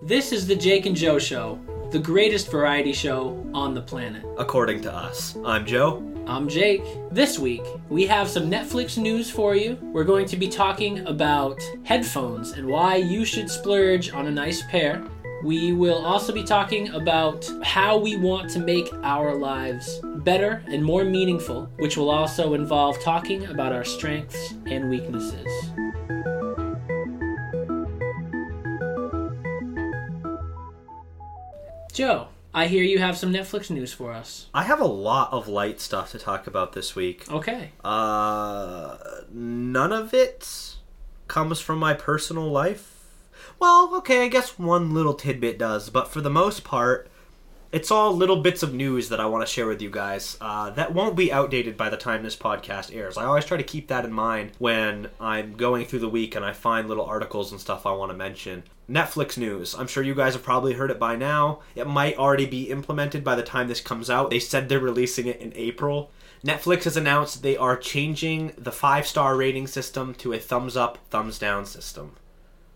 This is the Jake and Joe Show, the greatest variety show on the planet. According to us. I'm Joe. I'm Jake. This week, we have some Netflix news for you. We're going to be talking about headphones and why you should splurge on a nice pair. We will also be talking about how we want to make our lives better and more meaningful, which will also involve talking about our strengths and weaknesses. Joe, I hear you have some Netflix news for us. I have a lot of light stuff to talk about this week. Okay. Uh, none of it comes from my personal life. Well, okay, I guess one little tidbit does, but for the most part, it's all little bits of news that I want to share with you guys. Uh, that won't be outdated by the time this podcast airs. I always try to keep that in mind when I'm going through the week and I find little articles and stuff I want to mention. Netflix news. I'm sure you guys have probably heard it by now. It might already be implemented by the time this comes out. They said they're releasing it in April. Netflix has announced they are changing the five star rating system to a thumbs up, thumbs down system.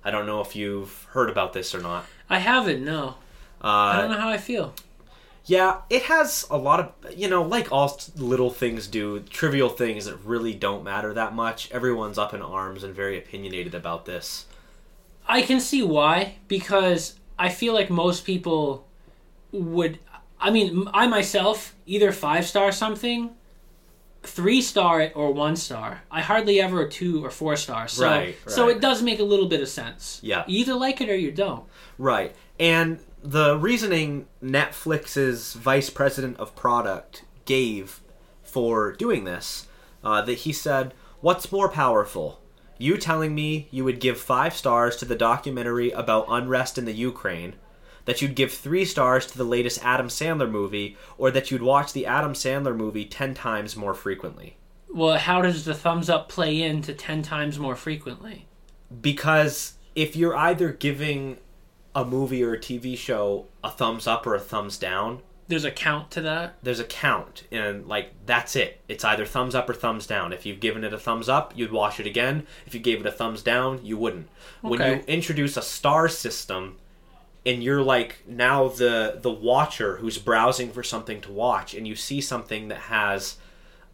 I don't know if you've heard about this or not. I haven't, no. Uh, I don't know how I feel. Yeah, it has a lot of, you know, like all little things do, trivial things that really don't matter that much. Everyone's up in arms and very opinionated about this. I can see why because I feel like most people would. I mean, I myself either five star something, three star it, or one star. I hardly ever a two or four star. So, Right, so it does make a little bit of sense. Yeah. You either like it or you don't. Right. And the reasoning Netflix's vice president of product gave for doing this, uh, that he said, What's more powerful? You telling me you would give five stars to the documentary about unrest in the Ukraine, that you'd give three stars to the latest Adam Sandler movie, or that you'd watch the Adam Sandler movie ten times more frequently? Well, how does the thumbs up play into ten times more frequently? because if you're either giving a movie or a TV show a thumbs up or a thumbs down, There's a count to that. there's a count and like that's it. It's either thumbs up or thumbs down. If you've given it a thumbs up, you'd watch it again. If you gave it a thumbs down, you wouldn't. When you introduce a star system and you're like now the the watcher who's browsing for something to watch and you see something that has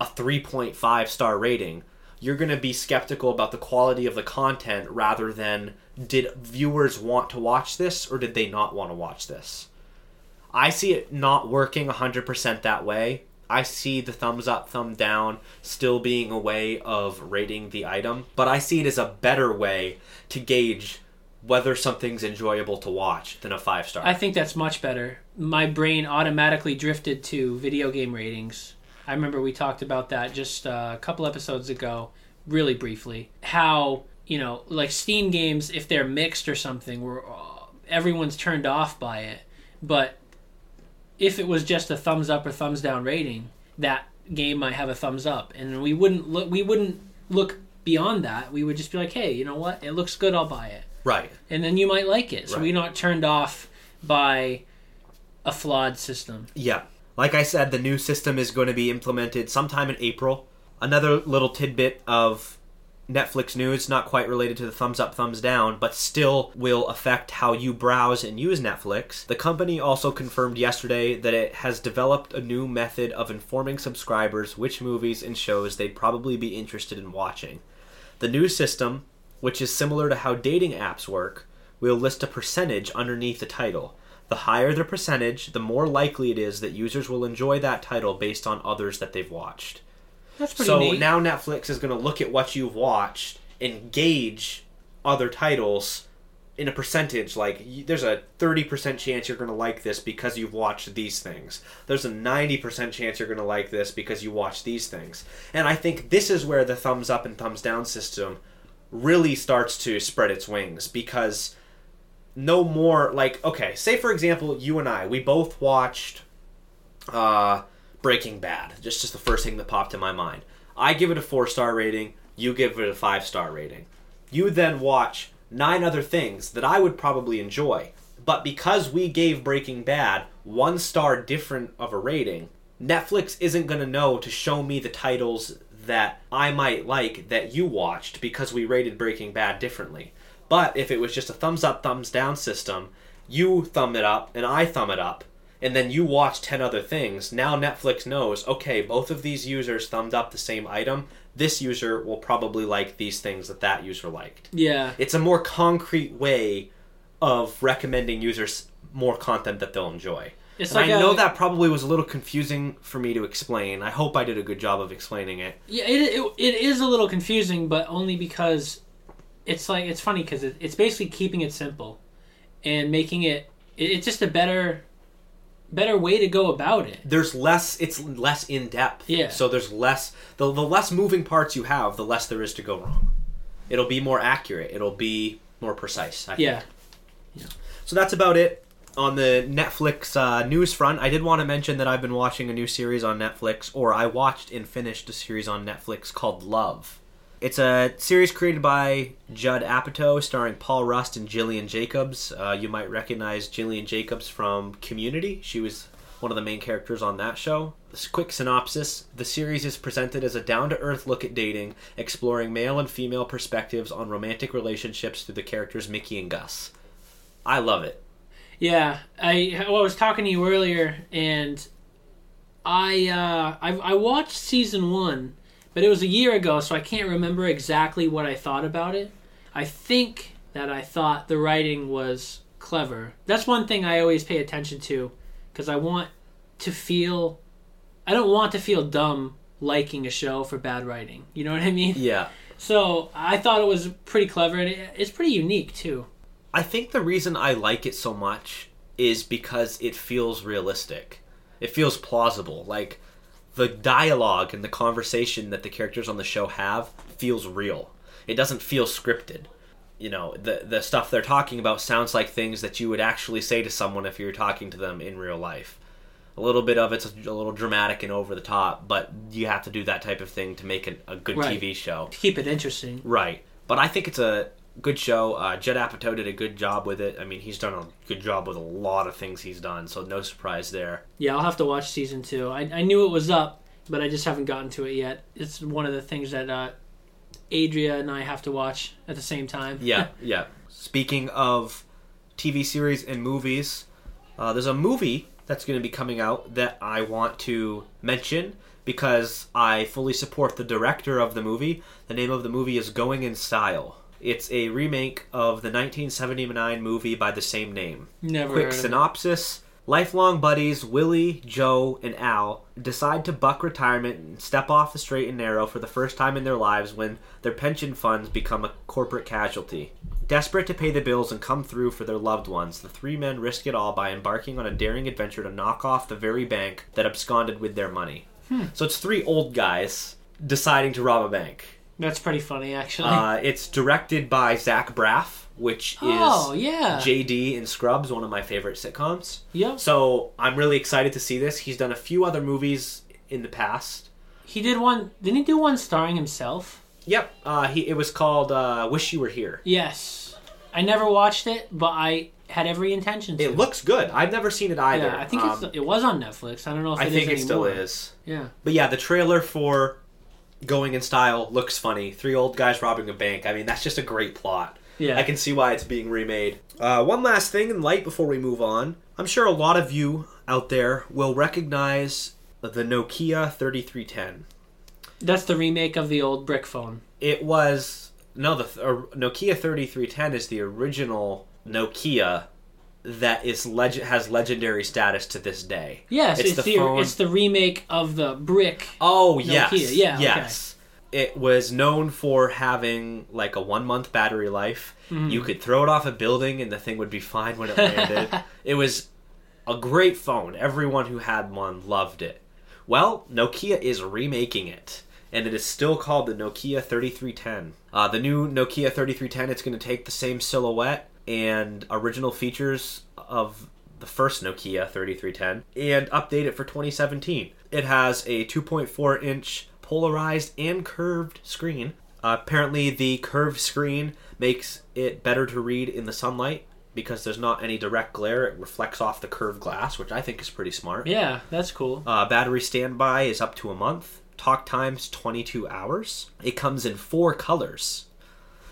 a 3.5 star rating, you're going to be skeptical about the quality of the content rather than did viewers want to watch this or did they not want to watch this? I see it not working 100% that way. I see the thumbs up, thumb down still being a way of rating the item, but I see it as a better way to gauge whether something's enjoyable to watch than a five star. I think that's much better. My brain automatically drifted to video game ratings. I remember we talked about that just a couple episodes ago, really briefly. How, you know, like Steam games, if they're mixed or something, where uh, everyone's turned off by it. But if it was just a thumbs up or thumbs down rating, that game might have a thumbs up, and we wouldn't look. We wouldn't look beyond that. We would just be like, hey, you know what? It looks good. I'll buy it right. and then you might like it. So Right. we're not turned off by a flawed system. Yeah. Like I said, the new system is going to be implemented sometime in April. Another little tidbit of Netflix news, not quite related to the thumbs up, thumbs down, but still will affect how you browse and use Netflix. The company also confirmed yesterday that it has developed a new method of informing subscribers which movies and shows they'd probably be interested in watching. The new system, which is similar to how dating apps work, will list a percentage underneath the title. The higher the percentage, the more likely it is that users will enjoy that title based on others that they've watched. That's pretty So neat. now Netflix is going to look at what you've watched and gauge other titles in a percentage. Like, there's a 30% chance you're going to like this because you've watched these things. There's a 90% chance you're going to like this because you watched these things. And I think this is where the thumbs up and thumbs down system really starts to spread its wings because no more like okay say for example you and i we both watched uh breaking bad. Just just the first thing that popped in my mind. I give it a four star rating you give it a five star rating. You then watch nine other things that i would probably enjoy. But because we gave breaking bad one star different of a rating netflix isn't going to know to show me the titles that i might like that you watched because we rated breaking bad differently. But if it was just a thumbs up thumbs down system you thumb it up and I thumb it up, and then you watch 10 other things, now Netflix knows, okay, both of these users thumbed up the same item. This user will probably like these things that that user liked. Yeah. It's a more concrete way of recommending users more content that they'll enjoy. It's And like I a- know that probably was a little confusing for me to explain. I hope I did a good job of explaining it. Yeah, it, it, it is a little confusing, but only because it's like it's funny because it, it's basically keeping it simple and making it, it it's just a better better way to go about it. There's less. It's less in depth. Yeah. So there's less. The the less moving parts you have, the less there is to go wrong. It'll be more accurate. It'll be more precise. I think. Yeah. So that's about it on the Netflix uh, news front. I did want to mention that I've been watching a new series on Netflix, or I watched and finished a series on Netflix called Love. It's a series created by Judd Apatow, starring Paul Rust and Gillian Jacobs. Uh, you might recognize Gillian Jacobs from Community. She was one of the main characters on that show. This quick synopsis The series is presented as a down to earth look at dating, exploring male and female perspectives on romantic relationships through the characters Mickey and Gus. I love it. Yeah, I well, I was talking to you earlier, and I uh, I, I watched season one, but it was a year ago, so I can't remember exactly what I thought about it. I think that I thought the writing was clever. That's one thing I always pay attention to, because I want to feel, I don't want to feel dumb liking a show for bad writing. You know what I mean? Yeah. So I thought it was pretty clever, and it, it's pretty unique too. I think the reason I like it so much is because it feels realistic. It feels plausible. Like the dialogue and the conversation that the characters on the show have feels real. It doesn't feel scripted. You know, the the stuff they're talking about sounds like things that you would actually say to someone if you were talking to them in real life. A little bit of it's a little dramatic and over the top, but you have to do that type of thing to make it a good Right. TV show. To keep it interesting. Right. But I think it's a good show. Uh, Judd Apatow did a good job with it. I mean, he's done a good job with a lot of things he's done, so no surprise there. Yeah, I'll have to watch season two. I, I knew it was up, but I just haven't gotten to it yet. It's one of the things that uh, Adria and I have to watch at the same time. Yeah, yeah. Speaking of TV series and movies, uh, there's a movie that's going to be coming out that I want to mention because I fully support the director of the movie. The name of the movie is Going in Style. It's a remake of the 1979 movie by the same name. Never Quick heard of it. synopsis Lifelong buddies Willie, Joe, and Al decide to buck retirement and step off the straight and narrow for the first time in their lives when their pension funds become a corporate casualty. Desperate to pay the bills and come through for their loved ones, the three men risk it all by embarking on a daring adventure to knock off the very bank that absconded with their money. Hmm. So it's three old guys deciding to rob a bank. That's pretty funny, actually. Uh, it's directed by Zach Braff, which is oh, yeah. JD in Scrubs, one of my favorite sitcoms. yep. So I'm really excited to see this. He's done a few other movies in the past. He did one. Didn't he do one starring himself? Yep, uh, he it was called uh, "Wish You Were Here." Yes. I never watched it, but I had every intention to. It looks good. I've never seen it either. Yeah, I think Um, it's, it was on Netflix. I don't know if I think it still is. Yeah. But yeah, the trailer for "Going in Style" looks funny. Three old guys robbing a bank. I mean, that's just a great plot. Yeah. I can see why it's being remade. Uh, one last thing in light before we move on. I'm sure a lot of you out there will recognize the Nokia 3310. That's the remake of the old brick phone. It was no the uh, Nokia 3310 is the original Nokia that is leg- has legendary status to this day. Yes, It's it's, the the, phone- it's the remake of the brick. Oh yes, Nokia, yeah, okay. yes. It was known for having like a one month battery life. Mm-hmm. You could throw it off a building and the thing would be fine when it landed. it was a great phone. Everyone who had one loved it. Well, Nokia is remaking it, and it is still called the Nokia 3310. Uh, the new Nokia 3310, it's going to take the same silhouette and original features of the first Nokia 3310 and update it for 2017. It has a 2.4 inch polarized and curved screen. Uh, apparently, the curved screen makes it better to read in the sunlight because there's not any direct glare. It reflects off the curved glass, which I think is pretty smart. Yeah, that's cool. Uh, battery standby is up to a month. Talk time's 22 hours. It comes in four colors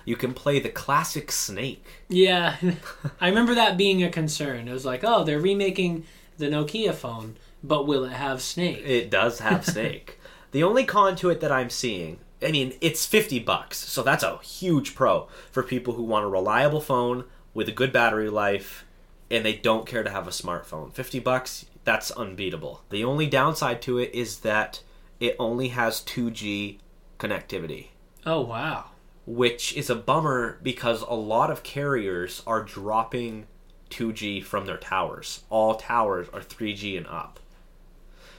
you can play the classic Snake. Yeah, I remember that being a concern. It was like, oh, they're remaking the Nokia phone, but will it have Snake? It does have Snake. the only con to it that I'm seeing, I mean, it's 50 bucks, so that's a huge pro for people who want a reliable phone with a good battery life and they don't care to have a smartphone. 50 bucks, that's unbeatable. The only downside to it is that it only has 2G connectivity, Oh wow. Which is a bummer because a lot of carriers are dropping 2G from their towers. All towers are 3G and up.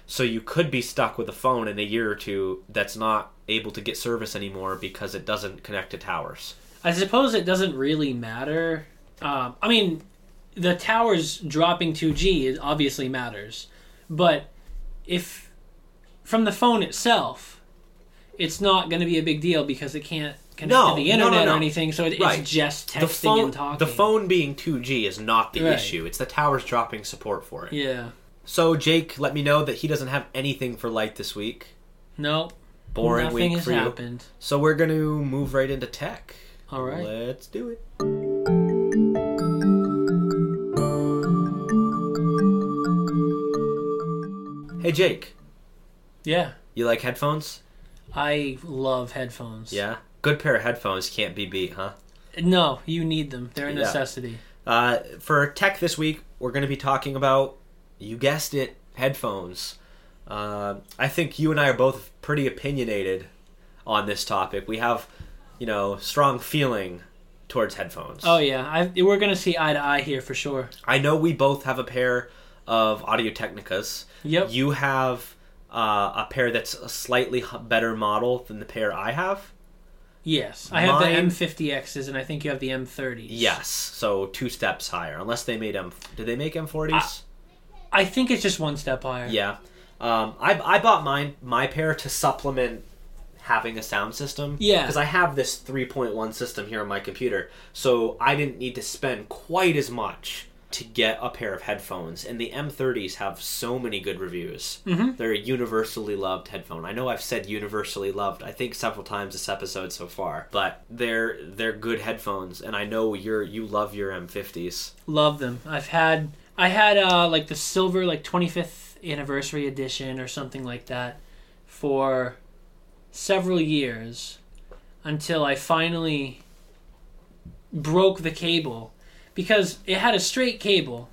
So you could be stuck with a phone in a year or two that's not able to get service anymore because it doesn't connect to towers. I suppose it doesn't really matter. Um, I mean, the towers dropping 2G obviously matters, but if from the phone itself, it's not going to be a big deal because it can't connect No, to the no, no, internet no. or anything. So it, Right. it's just texting the phone, and talking. the phone being 2G is not the Right. issue. It's the towers dropping support for it. Yeah. So Jake let me know that he doesn't have anything for light this week. No. Boring nothing week has for you. happened. So we're going to move right into tech. All right. Let's do it. Hey Jake, Yeah. you like headphones? I love headphones. Yeah. Good pair of headphones can't be beat, huh? No, you need them. They're a Yeah. necessity. Uh, for tech this week, we're going to be talking about, you guessed it, headphones. Uh, I think you and I are both pretty opinionated on this topic. We have, you know, strong feeling towards headphones. Oh yeah, I, we're gonna see eye to eye here for sure. I know we both have a pair of Audio Technicas. Yep. You have uh, a pair that's a slightly better model than the pair I have. Yes, I have Mine- the M50Xs, and I think you have the M30s. Yes, so two steps higher. Unless they made M. Did they make M40s? I think it's just one step higher. Yeah. Um, I, I bought mine my pair to supplement having a sound system. Yeah. Because I have this 3.1 system here on my computer, so I didn't need to spend quite as much to get a pair of headphones. And the M30s have so many good reviews. Mhm. They're a universally loved headphone. I know I've said universally loved. I think several times this episode so far, but they're they're good headphones. And I know you're you love your M50s. Love them. I've had I had uh like the silver like 25th anniversary edition or something like that for several years until I finally broke the cable because it had a straight cable.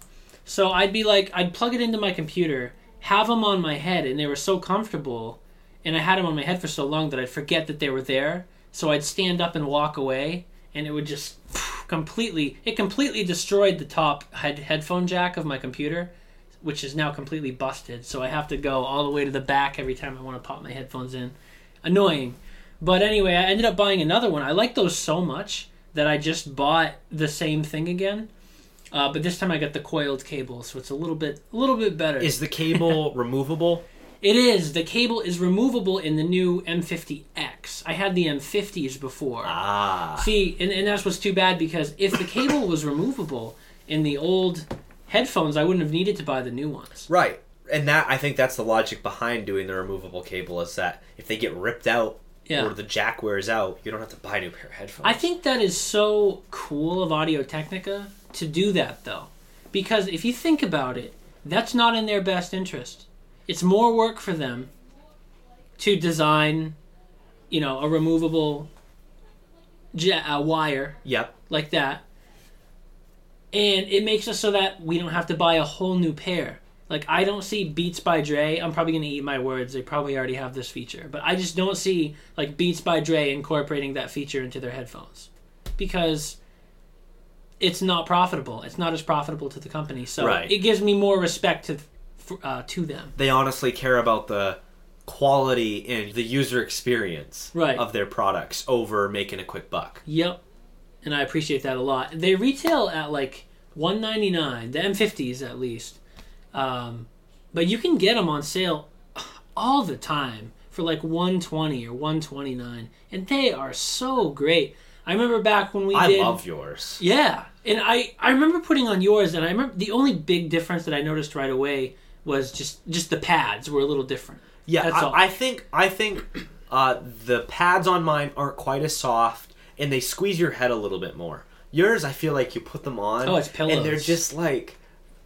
So I'd be like I'd plug it into my computer, have them on my head and they were so comfortable and I had them on my head for so long that I'd forget that they were there. So I'd stand up and walk away and it would just completely it completely destroyed the top head headphone jack of my computer which is now completely busted. So i have to go all the way to the back every time i want to pop my headphones in. Annoying. But anyway i ended up buying another one. I like those so much that i just bought the same thing again uh, but this time i got the coiled cable so it's a little bit a little bit better Is the cable removable? it is the cable is removable in the new m50x i had the m50s before Ah. See, and, and that's what's too bad because if the cable was removable in the old headphones, I wouldn't have needed to buy the new ones. Right. And that I think that's the logic behind doing the removable cable is that if they get ripped out Yeah. or the jack wears out, you don't have to buy a new pair of headphones. I think that is so cool of Audio Technica to do that though. Because if you think about it, that's not in their best interest. It's more work for them to design, you know, a removable ja- uh, wire Yep. like that. And it makes it so that we don't have to buy a whole new pair. Like I don't see Beats by Dre. I'm probably gonna eat my words. They probably already have this feature, but I just don't see like Beats by Dre incorporating that feature into their headphones because it's not profitable. It's not as profitable to the company. So Right. it gives me more respect to uh, to them. They honestly care about the quality and the user experience Right. of their products over making a quick buck. Yep. And I appreciate that a lot. They retail at like 199, the M50s at least. Um, but you can get them on sale all the time for like 120 or 129 and they are so great. I remember back when we I did love yours. Yeah. And I I remember putting on yours and I remember the only big difference that I noticed right away was just just the pads were a little different. Yeah, That's all. I, I think I think uh, the pads on mine aren't quite as soft, and they squeeze your head a little bit more. Yours, I feel like you put them on, Oh, it's pillows and they're just like,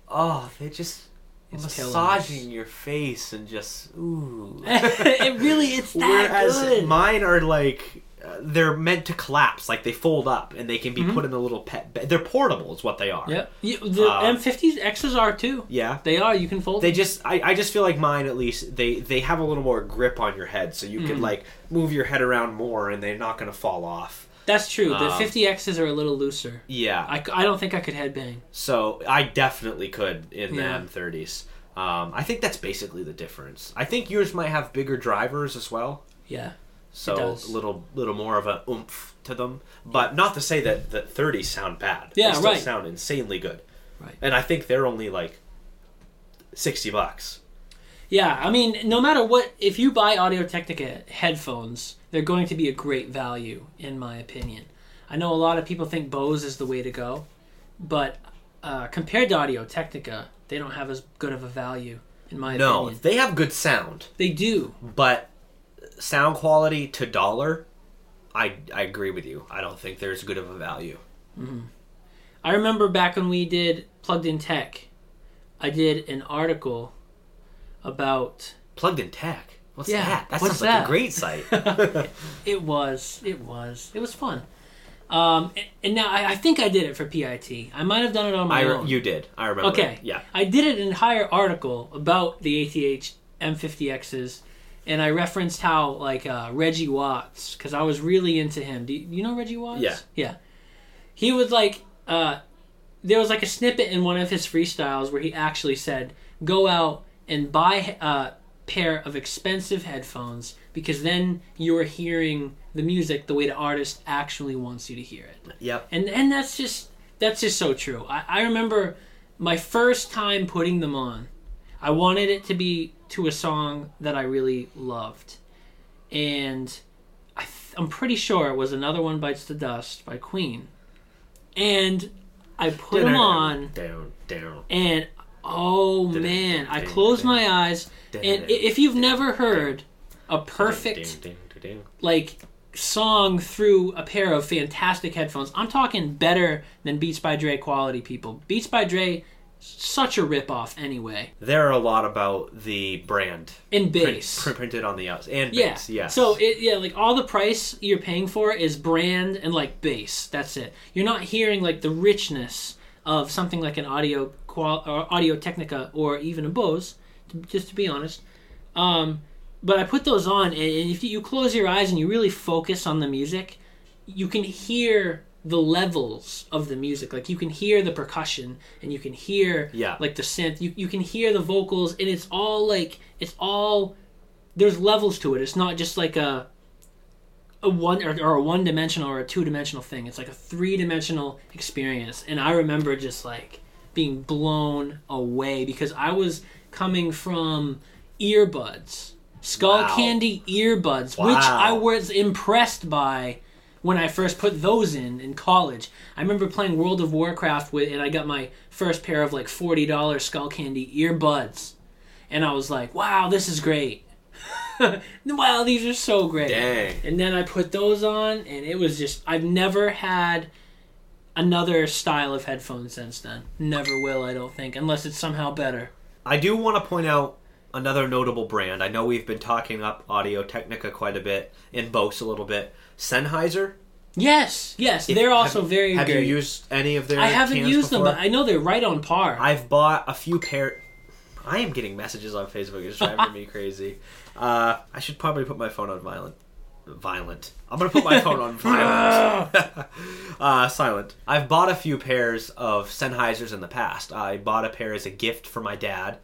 oh, they just It's massaging your face and just ooh. it really it's that Whereas good. mine are like uh, they're meant to collapse, like they fold up and they can be put in a little pet. Be- they're portable, is what they are. Yep. You, the Uh, M50s X's are too. Yeah. They are. You can fold. They them. just, I, I just feel like mine at least they they have a little more grip on your head, so you Mm. can like move your head around more, and they're not gonna fall off. That's true. The Um, 50X's are a little looser. Yeah. I, c- I don't think I could headbang. So I definitely could in the Yeah. M30s. Um, I think that's basically the difference. I think yours might have bigger drivers as well, Yeah. so does. a little little more of a oomph to them. But not to say that the 30s sound bad. Yeah, they still right. sound insanely good. Right. And I think they're only like sixty bucks. Yeah, I mean, no matter what, if you buy Audio Technica headphones, they're going to be a great value, in my opinion. I know a lot of people think Bose is the way to go, but uh, compared to Audio Technica, they don't have as good of a value, in my No, opinion. No, they have good sound, They do. but sound quality to dollar, I I agree with you. I don't think there's good of a value. I remember back when we did Plugged in Tech, I did an article about Plugged in tech. What's Yeah, that? That sounds like a great site. It was. It was. It was fun. Um, and, and now I, I think I did it for PIT. I might have done it on my I own. you did. I remember. okay. Yeah. I did an entire article about the ATH M50Xs, and I referenced how like uh, Reggie Watts, because I was really into him. Do you, you know Reggie Watts? Yeah. Yeah. He was like, uh, there was like a snippet in one of his freestyles where he actually said, "Go out and buy a pair of expensive headphones because then you're hearing the music the way the artist actually wants you to hear it." Yep. and and that's just that's just so true. I, I remember my first time putting them on. I wanted it to be to a song that I really loved, and I th- I'm pretty sure it was "Another One Bites the Dust" by Queen, and I put them on, Down, down. and oh man, I closed my eyes, and if you've never heard a perfect like song through a pair of fantastic headphones. I'm talking better than Beats by Dre quality people. Beats by Dre such a rip off anyway. There are a lot about the brand And bass. print- printed on the outside and yeah. base. Yes. So it yeah, like all the price you're paying for is brand and like bass. That's it. You're not hearing like the richness of something like an audio qual or Audio Technica or even a Bose, to, just to be honest. Um, but I put those on, and if you close your eyes and you really focus on the music, you can hear the levels of the music. Like you can hear the percussion, and you can hear Yeah. like the synth. You you can hear the vocals, and it's all like it's all there's levels to it. It's not just like a a one or, or a one dimensional or a two dimensional thing. It's like a three dimensional experience. And I remember just like being blown away because I was coming from earbuds, skull Wow. candy earbuds, which I was impressed by when I first put those in in college. I remember playing World of Warcraft with, and I got my first pair of like forty dollars Skullcandy earbuds, and I was like, "Wow, this is great." wow, these are so great. Dang. And then I put those on, and it was just, I've never had another style of headphones since then. Never will, I don't think, unless it's somehow better. I do want to point out another notable brand. I know we've been talking up Audio Technica quite a bit and Bose a little bit. Sennheiser. Yes, yes, If- they're also have- very Have you used any of their? I haven't cans used them, before? but I know they're right on par. I've bought a few pair. I am getting messages on Facebook. It's driving me crazy. Uh, I should probably put my phone on violent. Violent. I'm gonna put my phone on violent. uh, silent. I've bought a few pairs of Sennheisers in the past. I bought a pair as a gift for my dad,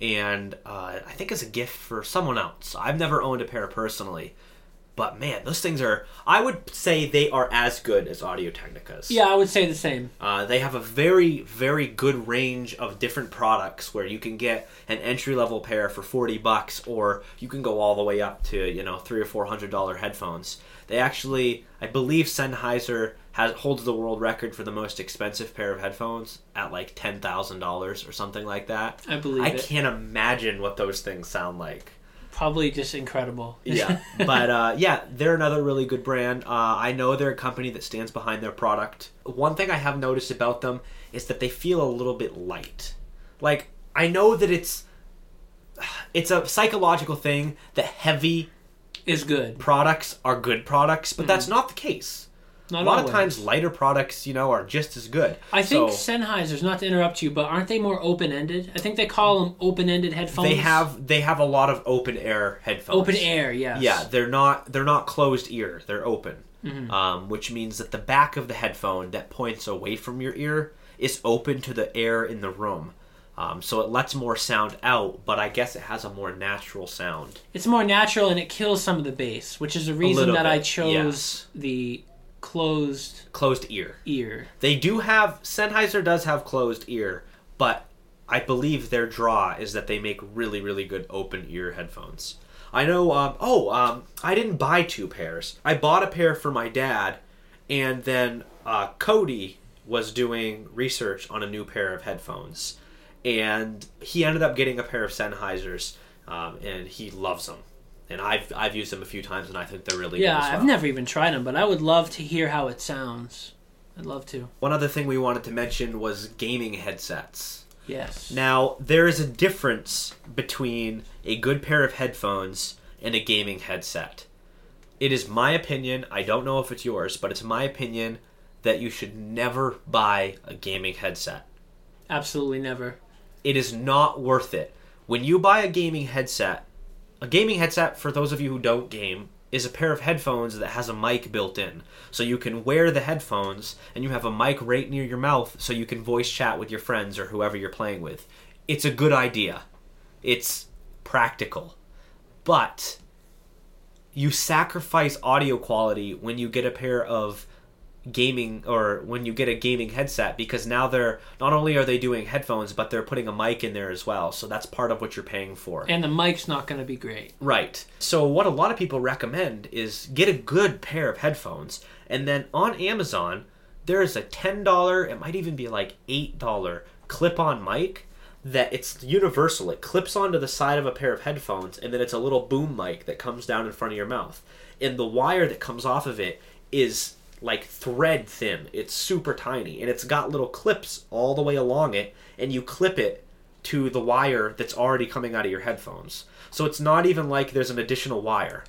and uh, I think as a gift for someone else. I've never owned a pair personally, but man, those things are. I would say they are as good as Audio Technicas. yeah, I would say the same. Uh, they have a very, very good range of different products where you can get an entry level pair for forty bucks, or you can go all the way up to you know three or four hundred dollar headphones. They actually, I believe, Sennheiser has holds the world record for the most expensive pair of headphones at like ten thousand dollars or something like that. I believe I it. can't imagine what those things sound like. Probably just incredible. yeah but uh, yeah they're another really good brand. Uh, i know they're a company that stands behind their product. One thing i have noticed about them is that they feel a little bit light. Like i know that it's it's a psychological thing that heavy is good. products are good products but that's not the case Not a lot always. of times lighter products you know are just as good I think So- Sennheisers, not to interrupt you, but aren't they more open ended? I think they call them open ended headphones. they have they have a lot of open air headphones open air, yes. Yeah, they're not they're not closed ear. They're open, Mm-hmm. um, which means that the back of the headphone that points away from your ear is open to the air in the room. Um, so it lets more sound out, but I guess it has a more natural sound. It's more natural and it kills some of the bass, which is the reason that I chose yes. the closed Closed ear. ear. They do have Sennheiser does have closed ear, but I believe their draw is that they make really really good open ear headphones. I know. Um, oh, um, I didn't buy two pairs. I bought a pair for my dad, and then uh, Cody was doing research on a new pair of headphones, and he ended up getting a pair of Sennheisers, um, and he loves them. And I've I've used them a few times, and I think they're really Yeah, good as well. I've never even tried them, but I would love to hear how it sounds. I'd love to. One other thing we wanted to mention was gaming headsets. Yes. Now, there is a difference between a good pair of headphones and a gaming headset. It is my opinion, I don't know if it's yours, but it's my opinion that you should never buy a gaming headset. Absolutely never. It is not worth it. When you buy a gaming headset, a gaming headset, for those of you who don't game, is a pair of headphones that has a mic built in. So you can wear the headphones and you have a mic right near your mouth so you can voice chat with your friends or whoever you're playing with. It's a good idea. It's practical. But you sacrifice audio quality when you get a pair of gaming or when you get a gaming headset because now they're not only are they doing headphones but they're putting a mic in there as well. So that's part of what you're paying for. And the mic's not going to be great. right. So what a lot of people recommend is get a good pair of headphones. And then on amazon there's a $10 it might even be like $8 clip-on mic that it's universal. It clips onto the side of a pair of headphones and then it's a little boom mic that comes down in front of your mouth. And the wire that comes off of it is like thread thin. It's super tiny and it's got little clips all the way along it and you clip it to the wire that's already coming out of your headphones. So it's not even like there's an additional wire.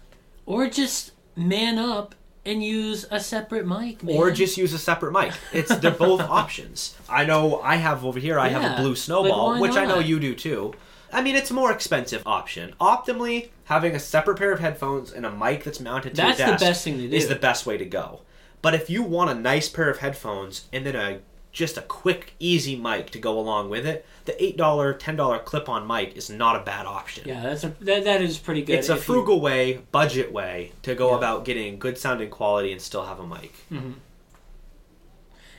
Or just man up and use a separate mic, man. Or just use a separate mic. It's they're both options. I know I have over here I have a blue snowball, which I know you do too. I mean it's a more expensive option. Optimally, having a separate pair of headphones and a mic that's mounted to That's the desk best thing to do. is the best way to go. But if you want a nice pair of headphones and then a just a quick, easy mic to go along with it, the eight dollar, ten dollar clip-on mic is not a bad option. Yeah, that's a that, that is pretty good. It's a if you- frugal way, budget way to go Yeah. about getting good sounding quality and still have a mic. Mm-hmm.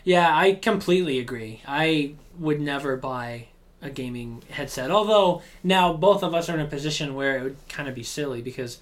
Yeah, I completely agree. I would never buy a gaming headset. Although now both of us are in a position where it would kind of be silly because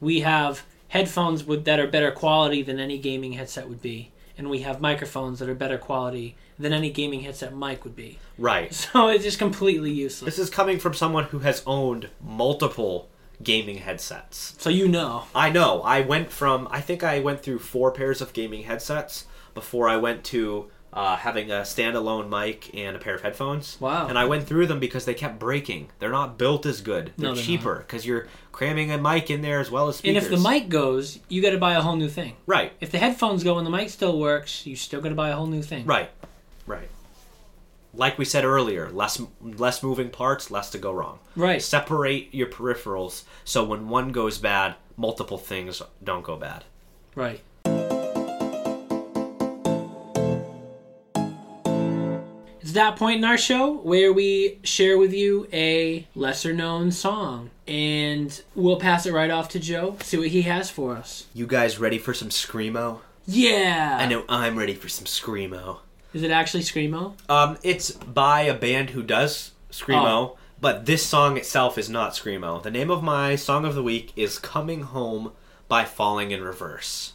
we have headphones with, that are better quality than any gaming headset would be, and we have microphones that are better quality than any gaming headset mic would be. Right. So it's just completely useless. This is coming from someone who has owned multiple gaming headsets. So you know. I know. I went from I think I went through four pairs of gaming headsets before I went to uh, having a standalone mic and a pair of headphones. Wow. And I went through them because they kept breaking. They're not built as good. They're No, they're cheaper because you're cramming a mic in there as well as speakers. And if the mic goes, you got to buy a whole new thing. right, If the headphones go and the mic still works, you still got to buy a whole new thing. right, right. Like we said earlier, less less moving parts, less to go wrong. Right. Separate your peripherals so when one goes bad, multiple things don't go bad. Right. It's that point in our show where we share with you a lesser known song. And we'll pass it right off to Joe, see what he has for us. You guys ready for some screamo? Yeah! I know I'm ready for some screamo. Is it actually Screamo? Um, it's by a band who does screamo, but this song itself is not screamo. The name of my song of the week is "Coming Home" by Falling in Reverse.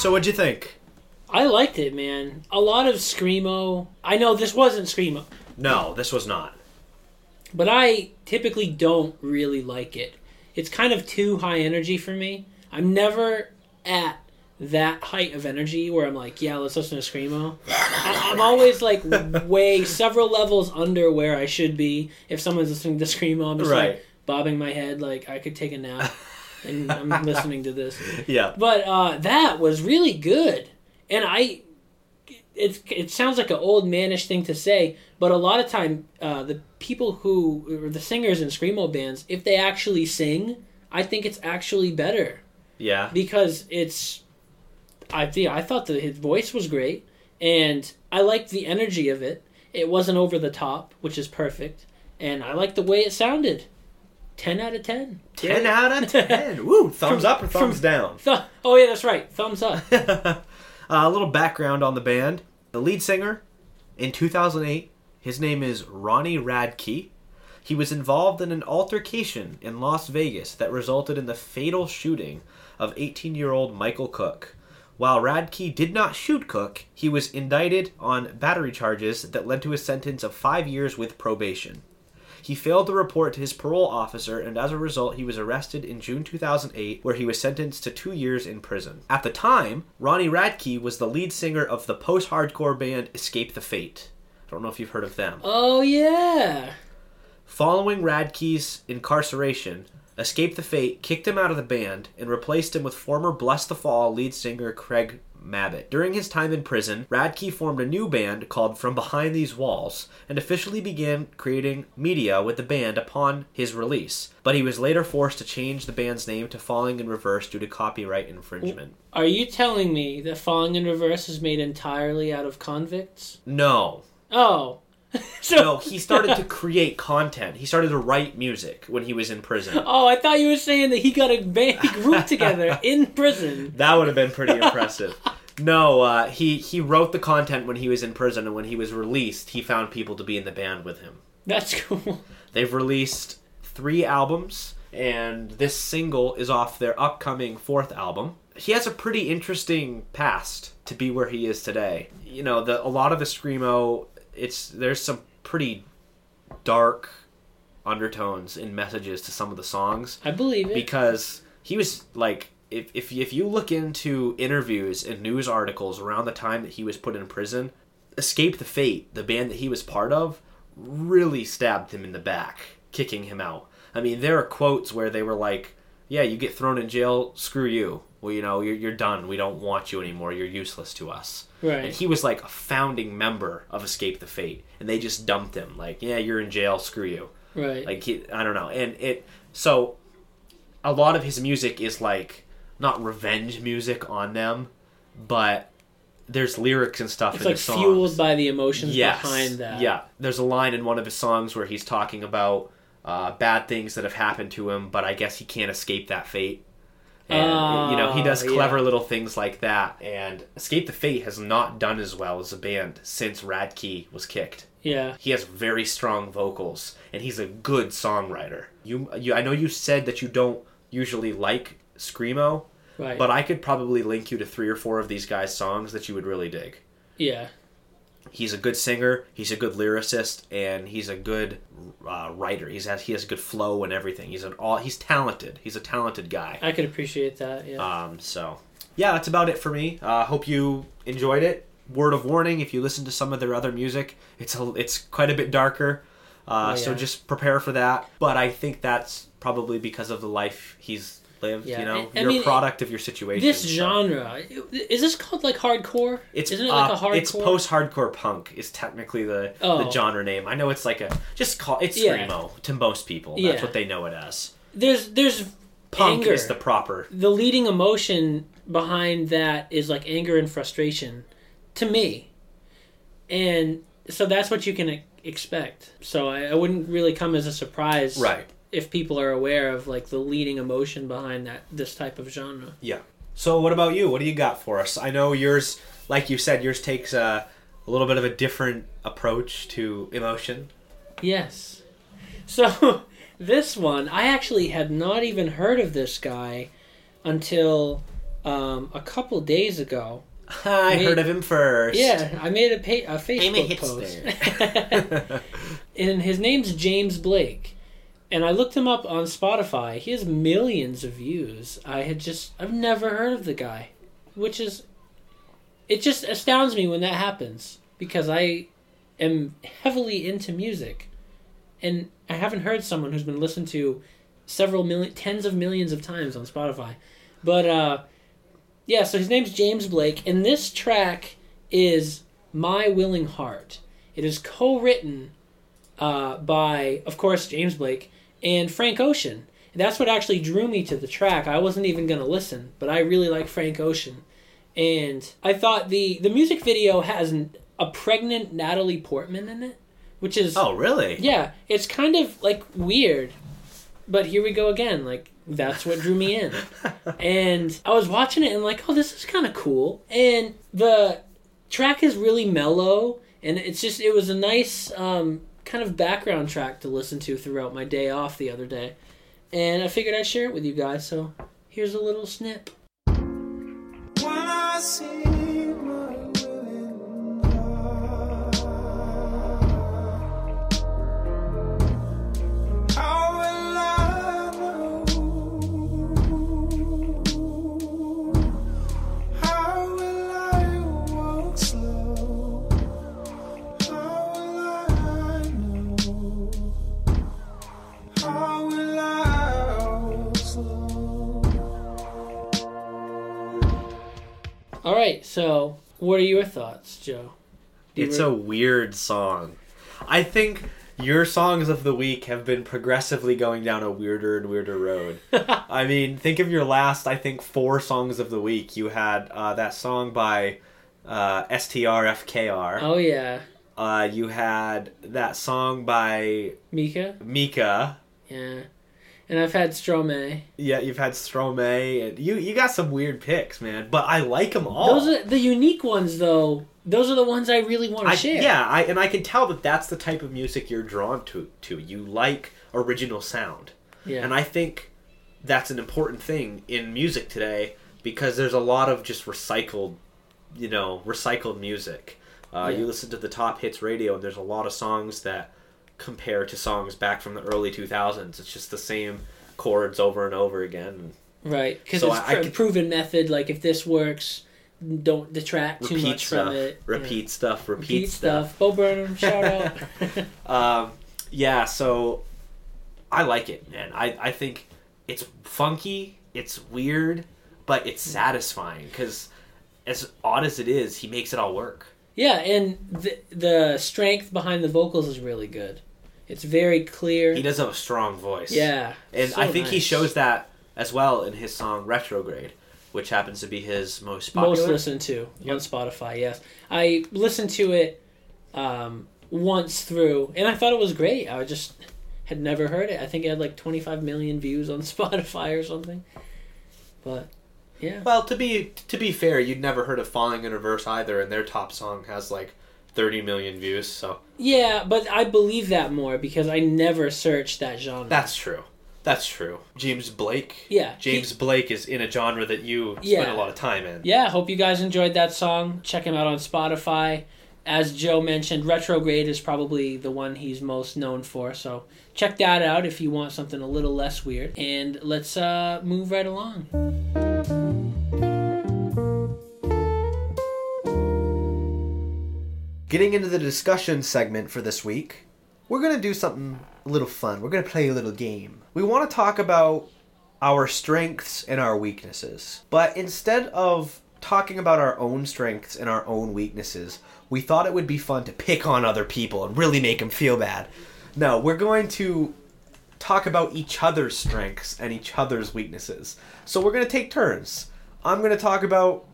So what'd you think? I liked it, man. A lot of screamo. I know this wasn't screamo, No, this was not. but I typically don't really like it. It's kind of too high energy for me. I'm never at that height of energy where I'm like, yeah, let's listen to screamo. I- I'm always like way several levels under where I should be. If someone's listening to screamo, I'm just Right. like bobbing my head like I could take a nap, and I'm listening to this. Yeah. But uh, that was really good, and I. It, it sounds like an old manish thing to say, but a lot of time uh, the people who or the singers in screamo bands, if they actually sing, I think it's actually better Yeah. because it's. I think I thought that his voice was great, and I liked the energy of it. It wasn't over the top, which is perfect, and I liked the way it sounded. Ten out of ten. Ten out of ten. Woo! Thumbs From- up or thumbs from- down? Th- oh yeah, that's right. Thumbs up. Uh, a little background on the band. The lead singer in 2008, his name is Ronnie Radke. He was involved in an altercation in Las Vegas that resulted in the fatal shooting of 18 year old Michael Cook. While Radke did not shoot Cook, he was indicted on battery charges that led to a sentence of five years with probation. He failed to report to his parole officer, and as a result, he was arrested in June 2008, where he was sentenced to two years in prison. At the time, Ronnie Radke was the lead singer of the post hardcore band Escape the Fate. I don't know if you've heard of them. Oh yeah. Following Radke's incarceration, Escape the Fate kicked him out of the band and replaced him with former Blessthefall lead singer Craig Mabbitt. During his time in prison, Radke formed a new band called From Behind These Walls and officially began creating media with the band upon his release. But he was later forced to change the band's name to Falling in Reverse due to copyright infringement. Are you telling me that Falling in Reverse is made entirely out of convicts? No. Oh. so, No, he started to create content. He started to write music when he was in prison. Oh, I thought you were saying that he got a band group together in prison. That would have been pretty impressive. No, uh, he he wrote the content when he was in prison, and when he was released, he found people to be in the band with him. That's cool. They've released three albums, and this single is off their upcoming fourth album. He has a pretty interesting past to be where he is today. You know, the a lot of the screamo, it's there's some pretty dark undertones in messages to some of the songs. I believe it. because he was like if, if if you look into interviews and news articles around the time that he was put in prison escape the fate the band that he was part of really stabbed him in the back kicking him out. I mean there are quotes where they were like yeah you get thrown in jail screw you well you know you're, you're done. We don't want you anymore. You're useless to us. Right. and he was like a founding member of escape the fate and they just dumped him. Like yeah you're in jail. Screw you. Right. like he, I don't know, and it so a lot of his music is like not revenge music on them, but there's lyrics and stuff it's in like fueled by the emotions yes, behind that. Yeah, there's a line in one of his songs where he's talking about uh, bad things that have happened to him, but I guess he can't escape that fate. And you know he oh, does Oh, clever yeah. little things like that. And Escape the Fate has not done as well as a band since Radke was kicked. Yeah. He has very strong vocals, and he's a good songwriter. You, you, I know you said that you don't usually like screamo, Right. but I could probably link you to three or four of these guys' songs that you would really dig. yeah. He's a good singer, he's a good lyricist, and he's a good uh, writer. He's has, he has a good flow and everything. He's an all he's talented. He's a talented guy. I could appreciate that. Yeah. Um, so yeah, that's about it for me. Uh, hope you enjoyed it. Word of warning: if you listen to some of their other music, it's a, it's quite a bit darker. Uh, Oh, So just prepare for that. But I think that's probably because of the life he's lived. Yeah, You know, I- I you're mean, a product of your situation. this so- genre is this called like hardcore? It's Isn't it like uh, a hardcore? It's post-hardcore punk is technically the the Oh. genre name. I know it's like a just call it's Yeah. screamo to most people. That's Yeah. what they know it as. There's there's Punk anger. is the proper. the leading emotion behind that is like anger and frustration to me and so that's what you can expect so I, I wouldn't really come as a surprise Right. If people are aware of like the leading emotion behind that this type of genre Yeah. So what about you? What do you got for us? I know yours, like you said, yours takes a, a little bit of a different approach to emotion. yes so this one i actually had not even heard of this guy until um, a couple days ago. I Me- heard of him first. Yeah, I made a, pa- a I'm a Facebook post. and his name's James Blake. And I looked him up on Spotify. He has millions of views. I had just I've never heard of the guy, which is it just astounds me when that happens because I am heavily into music and I haven't heard someone who's been listened to several million tens of millions of times on Spotify. But uh yeah, so his name's James Blake and this track is My Willing Heart. It is co-written uh, by, of course, James Blake and Frank Ocean. That's what actually drew me to the track. I wasn't even going to listen, but I really like Frank Ocean. And I thought the, the music video has a pregnant Natalie Portman in it, which is. oh, really? Yeah, it's kind of like weird. But here we go again. Like, that's what drew me in. and I was watching it and, like, oh, this is kind of cool. And the track is really mellow. And it's just, it was a nice um, kind of background track to listen to throughout my day off the other day. And I figured I'd share it with you guys. So here's a little snip. So, what are your thoughts, Joe? You It's re- a weird song. I think your songs of the week have been progressively going down a weirder and weirder road. I mean, think of your last, I think, four songs of the week. You had uh, that song by uh, STRFKR. Oh, yeah. Uh, you had that song by Mika? Mika. Yeah. And I've had Stromae. Yeah, you've had Stromae. And you you got some weird picks, man. But I like them all. Those are the unique ones, though. Those are the ones I really want to I, share. yeah, I, and I can tell that that's the type of music you're drawn to. To you like original sound, yeah. and I think that's an important thing in music today because there's a lot of just recycled, you know, recycled music. Uh, Yeah. You listen to the top hits radio, and there's a lot of songs that compare to songs back from the early 2000s. It's just the same chords over and over again. right, because So it's pr- could- proven method. Like if this works, don't detract too much stuff, from it. repeat stuff, Yeah. repeat, repeat stuff. stuff. Bo Burnham, shout out. Um, yeah, so I like it, man. I, I think it's funky, it's weird, but it's satisfying because as odd as it is, he makes it all work. yeah, and the the strength behind the vocals is really good. It's very clear. He does have a strong voice. yeah, And so I think he shows that as well in his song Retrograde, which happens to be his most popular. most listened to Yep. on Spotify. Yes, I listened to it um, once through, and I thought it was great. I just had never heard it. I think it had like 25 million views on Spotify or something. But yeah, Well, to be to be fair, you'd never heard of Falling in Reverse either, and their top song has like 30 million views, so yeah, but I believe that more because I never searched that genre. that's true. That's true. James Blake. yeah, James Blake is in a genre that you spend a lot of time in. Yeah, hope you guys enjoyed that song. Check him out on Spotify. As Joe mentioned, Retrograde is probably the one he's most known for. So check that out if you want something a little less weird. And let's uh, move right along. Getting into the discussion segment for this week, we're going to do something a little fun. We're going to play a little game. We want to talk about our strengths and our weaknesses. But instead of talking about our own strengths and our own weaknesses, we thought it would be fun to pick on other people and really make them feel bad. No, we're going to talk about each other's strengths and each other's weaknesses. So we're going to take turns. I'm going to talk about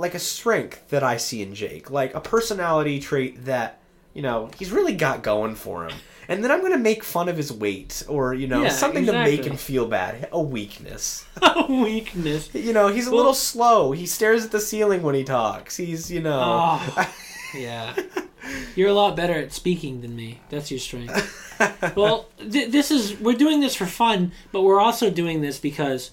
like a strength that I see in Jake, like a personality trait that, you know, he's really got going for him. And then I'm going to make fun of his weight or, you know, Yeah, something to make him feel bad, a weakness. A weakness. You know, he's a Well- little slow. He stares at the ceiling when he talks. He's, you know, Oh, yeah. You're a lot better at speaking than me. That's your strength. Well, th- this is we're doing this for fun, but we're also doing this because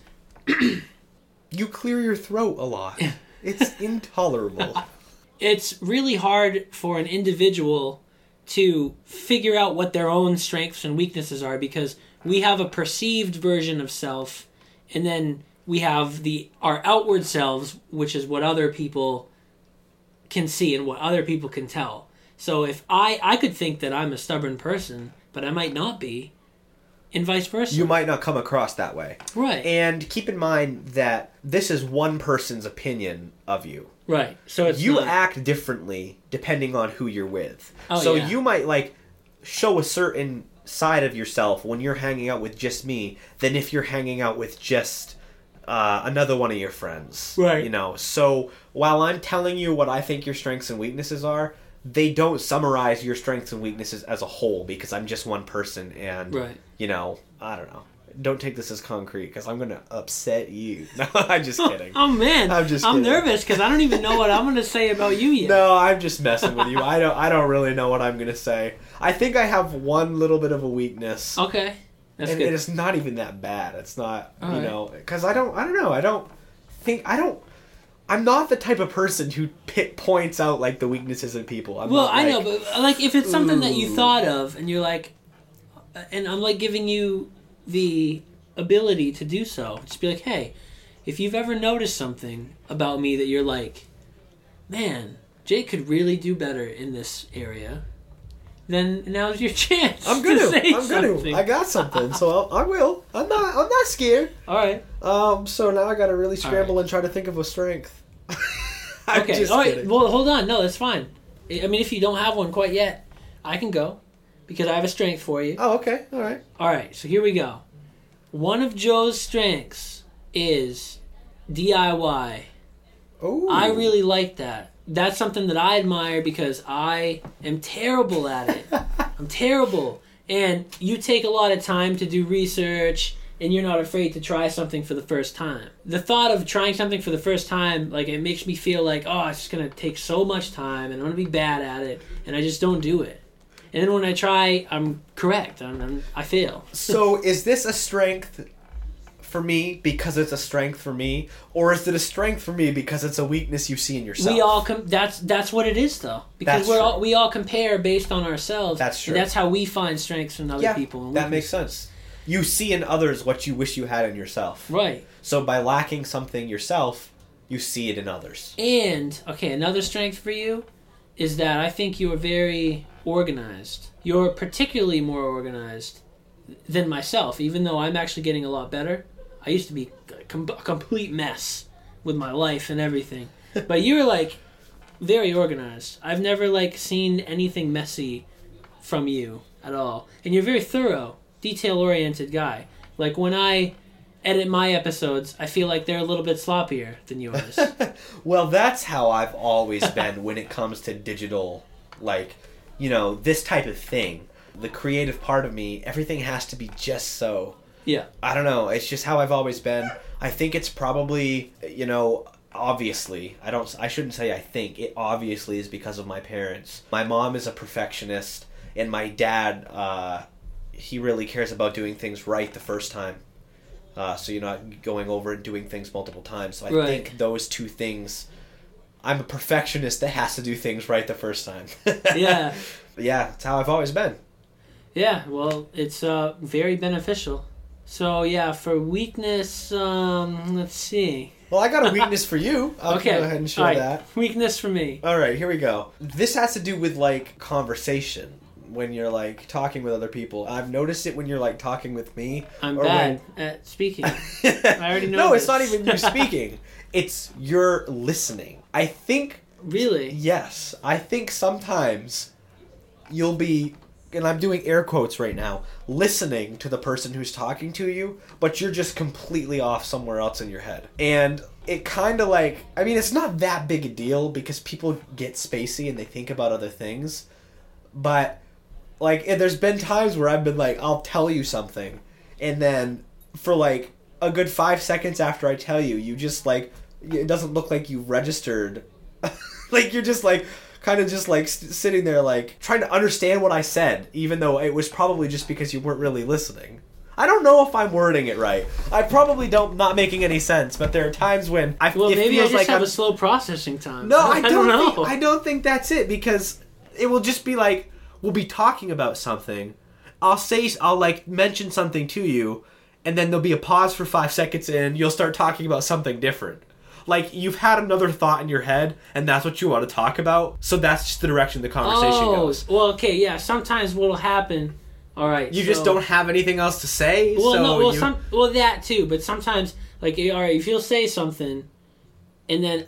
You clear your throat a lot. It's intolerable. it's really hard for an individual to figure out what their own strengths and weaknesses are because we have a perceived version of self and then we have the our outward selves which is what other people can see and what other people can tell so if i i could think that i'm a stubborn person but i might not be and vice versa you might not come across that way. right And keep in mind that this is one person's opinion of you. right so it's you not- act differently depending on who you're with. Oh, so yeah. you might like show a certain side of yourself when you're hanging out with just me than if you're hanging out with just uh, another one of your friends. Right. You know. So while I'm telling you what I think your strengths and weaknesses are, they don't summarize your strengths and weaknesses as a whole because I'm just one person and Right. you know, I don't know. Don't take this as concrete because I'm gonna upset you. No, I'm just kidding. oh man I'm just i'm nervous because i don't even know what i'm going to say about you yet No, I'm just messing with you. I don't. I don't really know what I'm gonna say. I think I have one little bit of a weakness, okay that's and good it's not even that bad. It's not, you Alright. know, because I don't. I don't know. I don't think. I don't. I'm not the type of person who pit points out like the weaknesses in people. I'm Well, not, I know, but uh, like if it's something that you thought of and you're like, uh, and I'm like giving you the ability to do so, just be like, hey, if you've ever noticed something about me that you're like, man, Jake could really do better in this area, then now's your chance. I'm to gonna. say I'm gonna. something. I got something, so I'll, I will. I'm not. I'm not scared. All right. Um. So now I got to really scramble Alright. and try to think of a strength. I'm Okay. just All right. kidding. Well, hold on. No, that's fine. I I mean, if you don't have one quite yet, I can go because I have a strength for you. oh, okay. All right. All right, so here we go. One of Joe's strengths is DIY. Oh. I really like that. That's something that I admire because I am terrible at it. I'm terrible. And you take a lot of time to do research and you're not afraid to try something for the first time. The thought of trying something for the first time, like it makes me feel like, oh, it's just gonna take so much time and I'm gonna be bad at it and I just don't do it. And then when I try, I'm correct. I'm, I'm, I fail. So is this a strength for me because it's a strength for me, or is it a strength for me because it's a weakness you see in yourself? We all com- that's that's what it is though because That's we're all we all compare based on ourselves. That's true. And that's how we find strengths in other yeah, people. that makes sense. You see in others what you wish you had in yourself. Right. So by lacking something yourself, you see it in others. And okay, another strength for you is that I think you are very organized. You're particularly more organized than myself, even though I'm actually getting a lot better. I used to be a complete mess with my life and everything. but you're like very organized. I've never like seen anything messy from you at all. And you're a very thorough, detail oriented guy. Like when I edit my episodes, I feel like they're a little bit sloppier than yours. well, that's how I've always been when it comes to digital, like, you know, this type of thing. The creative part of me, everything has to be just so. Yeah. I don't know. It's just how I've always been. I think it's probably, you know, obviously. I don't. I shouldn't say I think. It obviously is because of my parents. My mom is a perfectionist, and my dad, uh, he really cares about doing things right the first time. Uh, so you're not going over and doing things multiple times. So I Right. think those two things. I'm a perfectionist that has to do things right the first time. Yeah. yeah, it's how I've always been. Yeah, well, it's uh, very beneficial. So yeah, for weakness, um, let's see. Well, I got a weakness for you. I'll okay, go ahead and show right, that. Weakness for me. All right, here we go. This has to do with like conversation when you're like talking with other people. I've noticed it when you're like talking with me. I'm bad at speaking. I already know No, it's not even you speaking. It's you're listening. I think really? yes. I think sometimes you'll be and I'm doing air quotes right now, listening to the person who's talking to you, but you're just completely off somewhere else in your head. And it kind of like, I mean, it's not that big a deal because people get spacey and they think about other things. But, like, there's been times where I've been like, I'll tell you something, and then for like a good five seconds after I tell you, you just like, it doesn't look like you registered. like, you're just like, kind of just like s- sitting there like trying to understand what I said, even though it was probably just because you weren't really listening. I don't know if I'm wording it right. I probably don't not making any sense, but there are times when I Well, maybe I feels just like have I'm, a slow processing time. No, I don't, know. think I don't think that's it because it will just be like we'll be talking about something. I'll say I'll like mention something to you, and then there'll be a pause for five seconds, and you'll start talking about something different. Like you've had another thought in your head, and that's what you want to talk about. So that's just the direction the conversation oh, goes. well, okay, yeah. Sometimes what'll happen. All right, You so- just don't have anything else to say. Well, so no, well, you, some, well, that too. But sometimes, like, eh, all right, if you'll say something, and then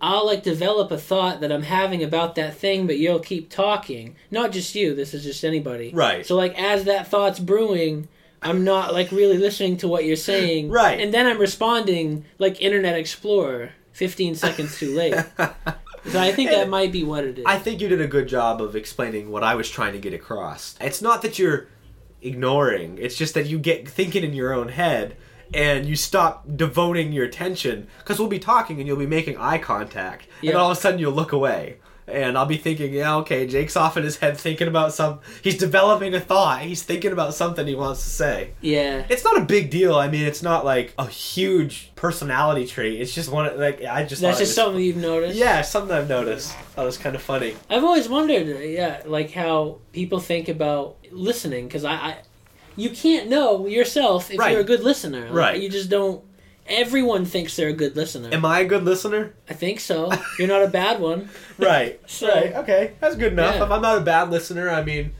I'll like develop a thought that I'm having about that thing, but you'll keep talking. Not just you. This is just anybody. Right. So, like, as that thought's brewing, I'm not like really listening to what you're saying. Right. And then I'm responding like Internet Explorer, 15 seconds too late. So I think that might be what it is. I think you did a good job of explaining what I was trying to get across. It's not that you're ignoring, it's just that you get thinking in your own head and you stop devoting your attention because we'll be talking and you'll be making eye contact and all of a sudden you'll look away. And I'll be thinking, yeah, okay, Jake's off in his head thinking about some. He's developing a thought. He's thinking about something he wants to say. yeah. It's not a big deal. I mean, it's not like a huge personality trait. It's just one. Like I just. That's just was- something you've noticed. Yeah, something I've noticed. That was kind of funny. I've always wondered, uh, yeah, like how people think about listening because I, I, you can't know yourself if Right. you're a good listener. Like, Right. You just don't. Everyone thinks they're a good listener. Am I a good listener? I think so. You're not a bad one. Right. So- right. Okay. That's good enough. Yeah. If I'm not a bad listener, I mean,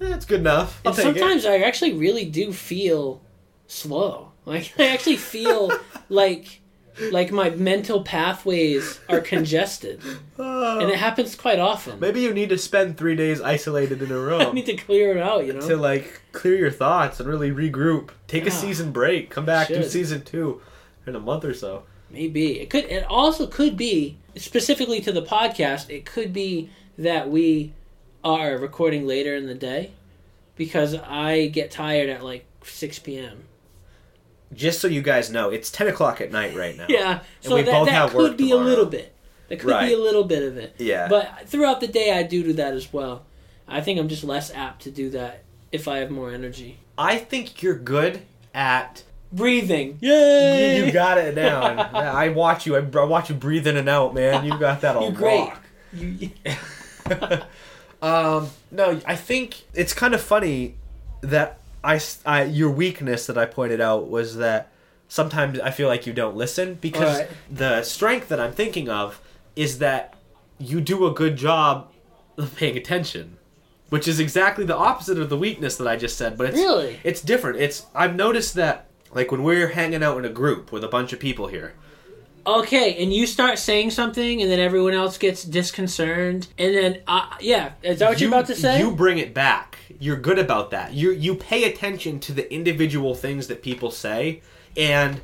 eh, it's good enough. I'll And sometimes I actually really do feel slow. Like I actually feel like like my mental pathways are congested, it. Oh. and it happens quite often. Maybe you need to spend three days isolated in a room need to clear it out. You know. to like clear your thoughts and really regroup. Take a season break. Come back do season two in a month or so. Maybe it could. It also could be specifically to the podcast. It could be that we are recording later in the day because I get tired at like six p.m. Just so you guys know, it's ten o'clock at night right now. Yeah, so we that, both that have could work be a little bit. That could Right. be a little bit of it. Yeah. But throughout the day, I do do that as well. I think I'm just less apt to do that if I have more energy. I think you're good at Breathing. You, Yay! you got it down. I watch you. I, I watch you breathe in and out, man. You got that all You're great. rock. You, um, no, I think it's kind of funny that I, your weakness that I pointed out was that sometimes I feel like you don't listen because Alright. the strength that I'm thinking of is that you do a good job of paying attention, which is exactly the opposite of the weakness that I just said. But it's Really? it's different. It's I've noticed that like when we're hanging out in a group with a bunch of people here. okay, and you start saying something, and then everyone else gets disconcerted, and then uh, yeah, is that what you, you're about to say? You bring it back. You're good about that. You you pay attention to the individual things that people say, and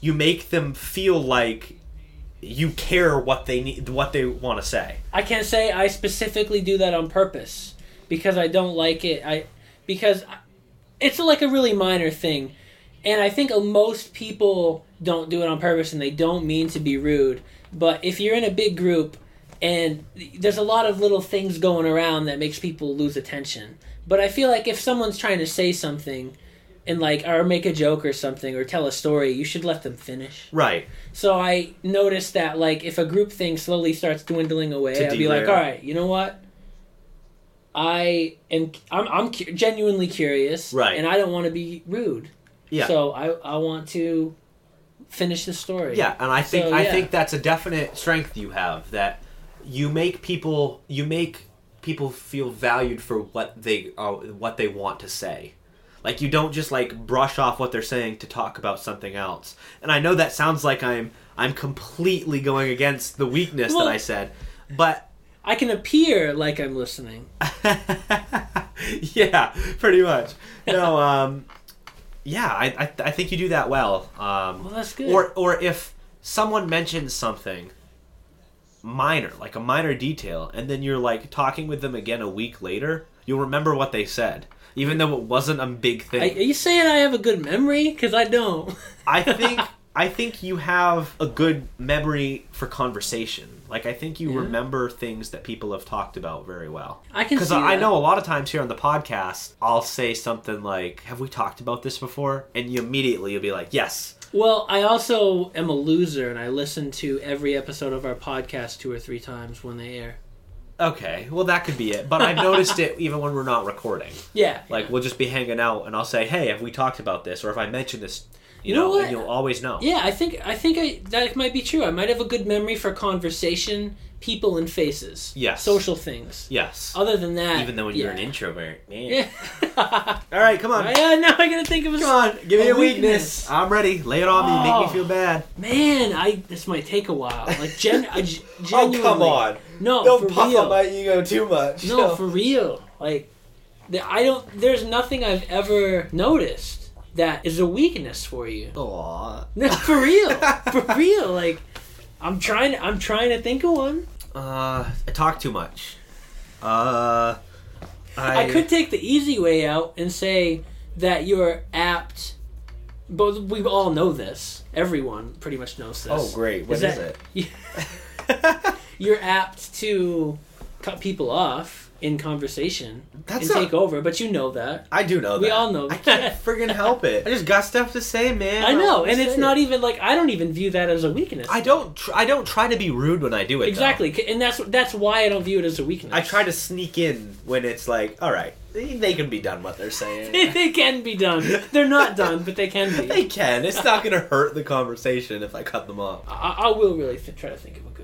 you make them feel like you care what they need, what they want to say. I can't say I specifically do that on purpose because I don't like it. I because it's like a really minor thing, and I think most people don't do it on purpose and they don't mean to be rude. But if you're in a big group and there's a lot of little things going around that makes people lose attention. But I feel like if someone's trying to say something and like or make a joke or something or tell a story, you should let them finish. Right. So I noticed that like if a group thing slowly starts dwindling away, To I'd be like, all right, you know what? I am I'm I'm cu- genuinely curious, Right. And I don't want to be rude. Yeah. So I I want to finish the story. Yeah, and I think So, I think that's a definite strength you have that you make people you make people feel valued for what they uh, what they want to say. Like you don't just like brush off what they're saying to talk about something else. And I know that sounds like I'm I'm completely going against the weakness Well- that I said, but I can appear like I'm listening. yeah, pretty much. No, um, yeah, I, I I think you do that well. Um, Well, that's good. Or or if someone mentions something minor, like a minor detail, and then you're like talking with them again a week later, you'll remember what they said, even though it wasn't a big thing. are you saying I have a good memory? Because I don't. I think I think you have a good memory for conversation. Like I think you Yeah. remember things that people have talked about very well. I can Because see I know a lot of times here on the podcast, I'll say something like, "Have we talked about this before?" And you immediately you'll be like, "Yes." Well, I also am a loser, and I listen to every episode of our podcast two or three times when they air. Okay, well that could be it. But I've noticed it even when we're not recording. Yeah, Like we'll just be hanging out, and I'll say, "Hey, have we talked about this?" Or if I mention this, you, know what? and you'll always know. yeah. I think I think I that might be true. I might have a good memory for conversation, people, and faces. Yes. social things. Yes. Other than that, Even though when yeah. you're an introvert, man. Yeah. All right, come on. yeah, now I gotta think of a Come on, give me a a weakness. I'm ready. Lay it on me. Make Oh. me feel bad. Man, I this might take a while. Like gen, I, genuinely. Oh come on. No, Don't puff real. on my ego too much. No, for real. Like, the, I don't. There's nothing I've ever noticed that is a weakness for you. Aw. No, for real, for real. Like, I'm trying. I'm trying to think of one. Uh, I talk too much. Uh, I, I could take the easy way out and say that you're apt. But we all know this. Everyone pretty much knows this. Oh, great. What Is is, that- it? You're apt to cut people off in conversation That's and not- take over, but you know that. I do know We that. We all know I can't friggin' help it. I just got stuff to say, man. I know, I'll and it's say not it. even like I don't even view that as a weakness. I don't. Tr- I don't try to be rude when I do it. exactly, c- and that's that's why I don't view it as a weakness. I try to sneak in when it's like, all right, they they can be done what they're saying. they can be done. They're not done, but they can be. they can. It's not gonna hurt the conversation if I cut them off. I, I will really th- try to think of a good one.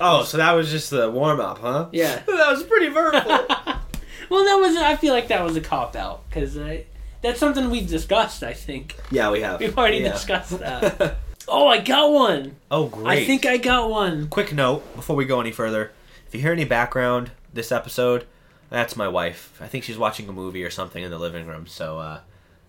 Oh, so that was just the warm up, huh? Yeah. that was pretty verbal. well, that was. I feel like that was a cop out because that's something we've discussed. I think yeah, we have. we've already Yeah. discussed that. oh, I got one. oh, great. I think I got one. Quick note before we go any further: if you hear any background this episode, that's my wife. I think she's watching a movie or something in the living room. So, uh,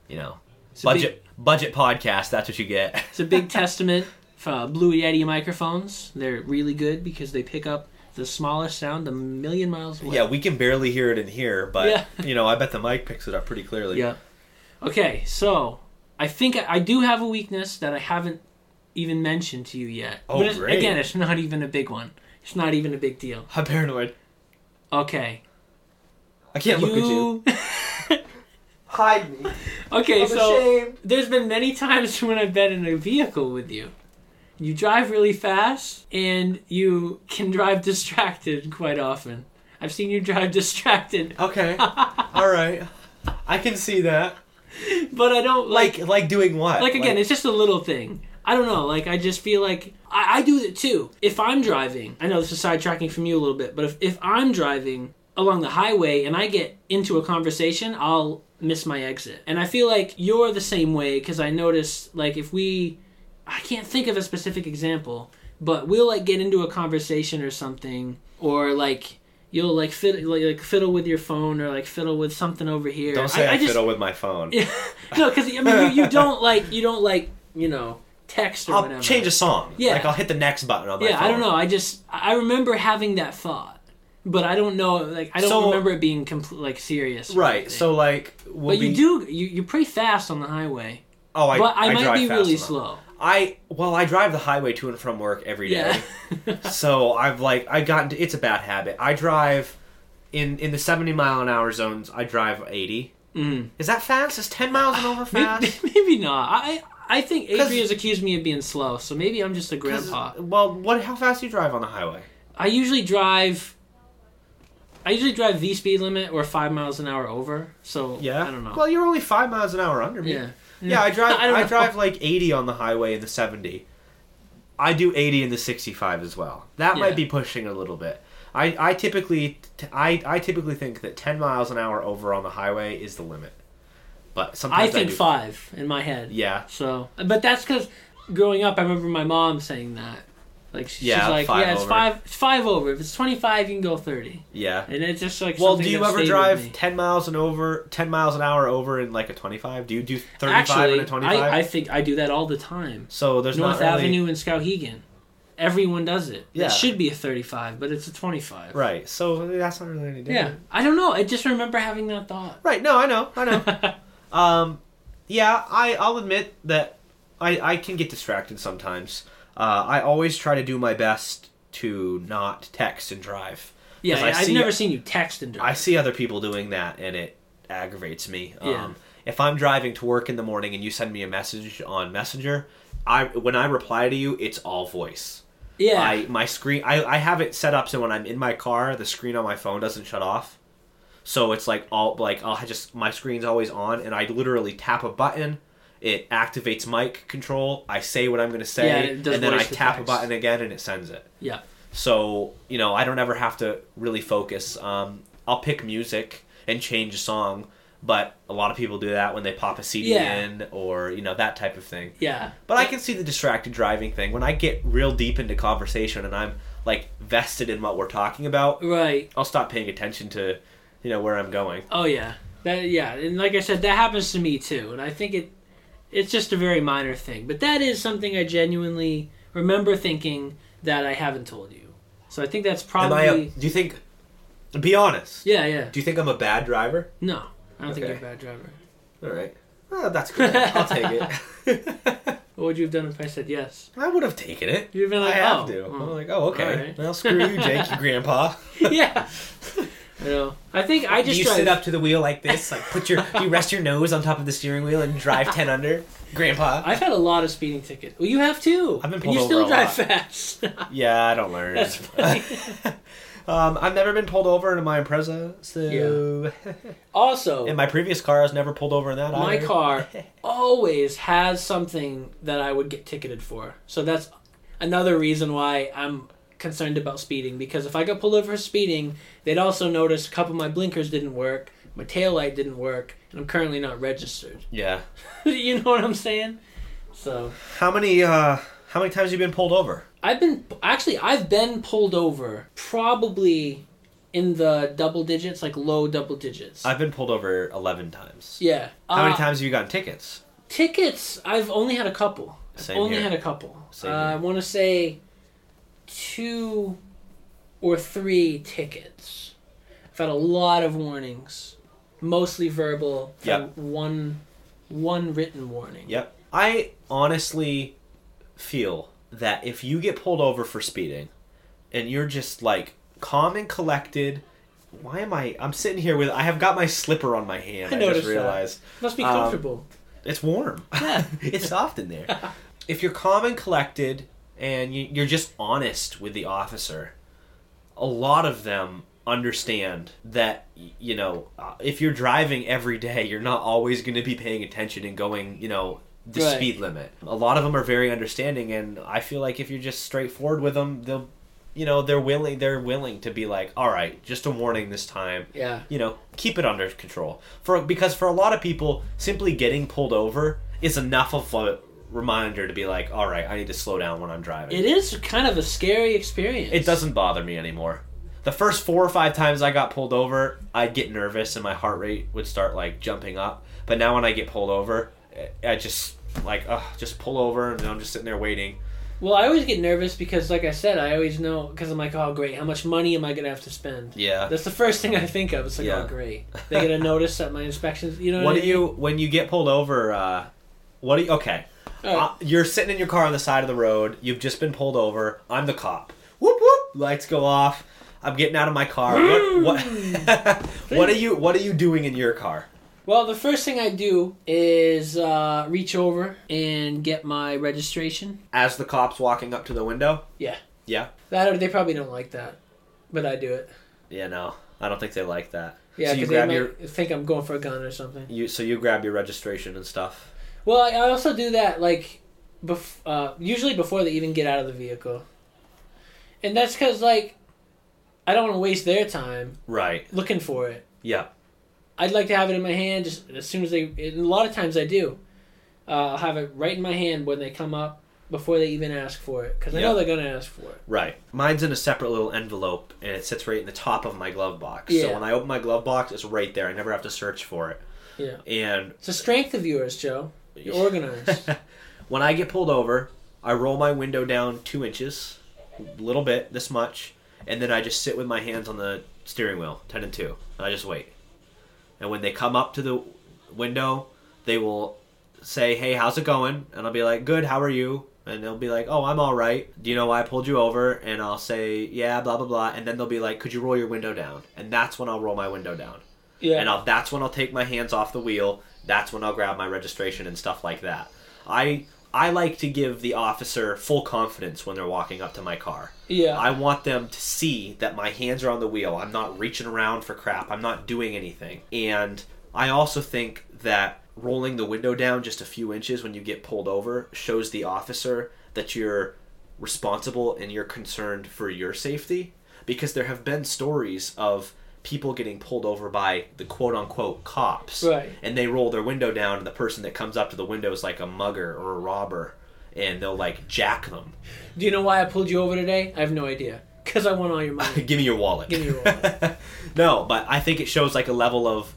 you know, It's a big- budget budget podcast. That's what you get. It's a big testament uh, Blue Yeti microphones. They're really good because they pick up the smallest sound a million miles away. yeah, we can barely hear it in here, but Yeah. you know, I bet the mic picks it up pretty clearly. Yeah. Okay, so I think I, I do have a weakness that I haven't even mentioned to you yet. Oh, but it's, great. again, it's not even a big one. It's not even a big deal. I'm paranoid. Okay. I can't look at you. Hide me. okay, I'm so ashamed. there's been many times when I've been in a vehicle with you. You drive really fast and you can drive distracted quite often. I've seen you drive distracted, Okay. All right. I can see that. but I don't like Like, like doing what? like again, it's just a little thing. I don't know. Like I just feel like I, I do it too. If I'm driving, I know this is sidetracking from you a little bit, but if, if I'm driving along the highway and I get into a conversation, I'll miss my exit. And I feel like you're the same way because I notice like if we, I can't think of a specific example, but we'll like get into a conversation or something, or like. You'll like fiddle, like, like fiddle with your phone or like fiddle with something over here. Don't say I, just, fiddle with my phone. no, because I mean, you, you don't like you don't like you know text or I'll whatever. change a song. Yeah. Like I'll hit the next button on my Yeah, phone. I don't know. I just I remember having that thought, but I don't know. Like I don't So- remember it being complete like serious. Right. So like, we'll but you do you you're pretty fast on the highway. Oh, I, but I, might drive be really slow. I well, I drive the highway to and from work every day. Yeah. so I've like I got into it's a bad habit. I drive in in the seventy mile an hour zones. I drive eighty. mm. Is that fast? Is ten miles an hour fast? maybe not. I I think Adrian's accused me of being slow, so maybe I'm just a grandpa. Well, what? How fast do you drive on the highway? I usually drive. I usually drive the speed limit or five miles an hour over. So Yeah. I don't know. Well, you're only five miles an hour under me. yeah. Yeah, I drive. I I, drive like eighty on the highway in the seventy. I do eighty in the sixty-five as well. That Yeah. might be pushing a little bit. I, I typically t- I, I typically think that ten miles an hour over on the highway is the limit. But sometimes I think do- five in my head. Yeah, So, but that's because growing up, I remember my mom saying that. Like she- Yeah, she's like, five yeah, it's over. five, it's five over. If it's twenty five, you can go thirty. yeah. And it's just like. Well, do you ever drive ten miles an over ten miles an hour over in like a twenty-five? Do you do thirty-five in a twenty-five? I, I think I do that all the time. so there's North really, Avenue in Skowhegan, everyone does it. Yeah. It should be a thirty-five, but it's a twenty-five. right. So that's not really any different. Yeah. I don't know. I just remember having that thought. Right. No, I know. I know. Um, yeah, I I'll admit that I I can get distracted sometimes. Uh, I always try to do my best to not text and drive. Yeah, I have see- never seen you text and drive. I see other people doing that, and it aggravates me. Yeah. Um, if I'm driving to work in the morning and you send me a message on Messenger, I when I reply to you, it's all voice. yeah, I my screen I, I have it set up so when I'm in my car, the screen on my phone doesn't shut off. So it's like all like I'll just my screen's always on, and I literally tap a button. It activates mic control. I say what I'm going to say, Yeah, does and then I tap a button again, and it sends it. yeah, So you know, I don't ever have to really focus. Um, I'll pick music and change a song, but a lot of people do that when they pop a CD Yeah. in or you know that type of thing. yeah. But I can see the distracted driving thing when I get real deep into conversation and I'm like vested in what we're talking about. Right. I'll stop paying attention to you know where I'm going. Oh yeah. That yeah, and like I said, that happens to me too, and I think it it's just a very minor thing, but that is something I genuinely remember thinking that I haven't told you. So I think that's Am probably I? A, do you think? Be honest. yeah, yeah. Do you think I'm a bad driver? No, I don't think Okay. you're a bad driver. All right. Well, that's good. I'll take it. What would you have done if I said yes? I would have taken it. You'd have been like, I have oh, to. oh. I'm like, oh, okay. Well, screw you, Jake, you grandpa. yeah. I know. I think I Do just you drive. sit up to the wheel like this? Like, put your, you rest your nose on top of the steering wheel and drive 10 under? Grandpa? I've had a lot of speeding tickets. Well, you have too. I've been And pulled you over still a drive lot. fast. Yeah, I don't learn. That's funny. um, I've never been pulled over in my Impreza, so... also, in my previous car, I was never pulled over in that my either. car always has something that I would get ticketed for. So that's another reason why I'm concerned about speeding because if I got pulled over for speeding, they'd also notice a couple of my blinkers didn't work, my tail light didn't work, and I'm currently not registered. Yeah. you know what I'm saying? So How many, uh, how many times have you been pulled over? I've been actually I've been pulled over probably in the double digits, like low double digits. I've been pulled over 11 times. yeah. How many Uh, times have you gotten tickets? Tickets, I've only had a couple. Same only here. had a couple. Same uh, here. I want to say two or three tickets. I've had a lot of warnings, mostly verbal. Yep. One, one written warning. Yep. I honestly feel that if you get pulled over for speeding and you're just like calm and collected, why am I? I'm sitting here with. I have got my slipper on my hand. I I, just that. realized Must be Um, comfortable. it's warm. Yeah. it's soft in there. if you're calm and collected and you, you're just honest with the officer, a lot of them understand that you know uh, if you're driving every day you're not always going to be paying attention and going you know the Right. speed limit a lot of them are very understanding and i feel like if you're just straightforward with them they'll you know they're willing they're willing to be like all right just a warning this time yeah. you know keep it under control for because for a lot of people simply getting pulled over is enough of a reminder to be like all right i need to slow down when i'm driving It is kind of a scary experience. it doesn't bother me anymore the first four or five times i got pulled over i'd get nervous and my heart rate would start like jumping up but now when i get pulled over i just like ugh, just pull over and i'm just sitting there waiting Well, I always get nervous because, like I said, I always know because I'm like, oh great, how much money am I gonna have to spend? yeah That's the first thing I think of. It's like, Yeah. oh great, they get a notice that my inspections. You know what what, do I mean? you when you get pulled over uh what do you okay right. Uh, you're sitting in your car on the side of the road. You've just been pulled over. I'm the cop. Whoop whoop. Lights go off. I'm getting out of my car. What what what are you what are you doing in your car? Well, the first thing I do is uh, reach over and get my registration. As the cop's walking up to the window? Yeah. Yeah. That they probably don't like that, but I do it. Yeah, no. I don't think they like that. Yeah, So you because they might your think I'm going for a gun or something. you so you grab your registration and stuff. Well, I also do that like, bef- uh, usually before they even get out of the vehicle, and that's because like, I don't want to waste their time Right. looking for it. Yeah. I'd like to have it in my hand just as soon as they. And a lot of times I do. Uh, I'll have it right in my hand when they come up before they even ask for it because I know Yeah. they're gonna ask for it. Right. Mine's in a separate little envelope and it sits right in the top of my glove box. Yeah. So when I open my glove box, it's right there. I never have to search for it. Yeah, And it's a strength of yours, Joe. You're organized. when I get pulled over, I roll my window down two inches, a little bit, this much, and then I just sit with my hands on the steering wheel, 10 and 2, and I just wait. And when they come up to the window, they will say, "Hey, how's it going?" And I'll be like, "Good. How are you?" And they'll be like, "Oh, I'm all right. Do you know why I pulled you over?" And I'll say, "Yeah, blah blah blah." And then they'll be like, "Could you roll your window down?" And that's when I'll roll my window down. Yeah. And I'll, that's when I'll take my hands off the wheel. That's when I'll grab my registration and stuff like that. I I like to give the officer full confidence when they're walking up to my car. yeah. I want them to see that my hands are on the wheel. I'm not reaching around for crap. I'm not doing anything. And I also think that rolling the window down just a few inches when you get pulled over shows the officer that you're responsible and you're concerned for your safety. Because there have been stories of people getting pulled over by the quote unquote cops. Right. And they roll their window down, and the person that comes up to the window is like a mugger or a robber. And they'll like jack them. Do you know why I pulled you over today? I have no idea. Because I want all your money. Give me your wallet. Give me your wallet. no, but I think it shows like a level of,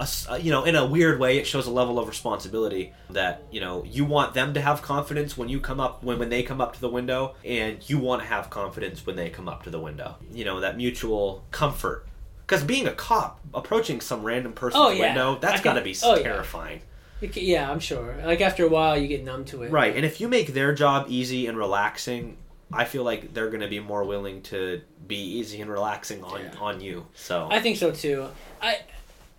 a uh, you know, in a weird way, it shows a level of responsibility that you know you want them to have confidence when you come up when when they come up to the window, and you want to have confidence when they come up to the window. You know that mutual comfort. Because being a cop, approaching some random person's Oh, yeah. window, that's got to be oh, terrifying. Ca- yeah, I'm sure. Like after a while, you get numb to it. Right, and if you make their job easy and relaxing, I feel like they're going to be more willing to be easy and relaxing on Yeah. on you. So I think so too. I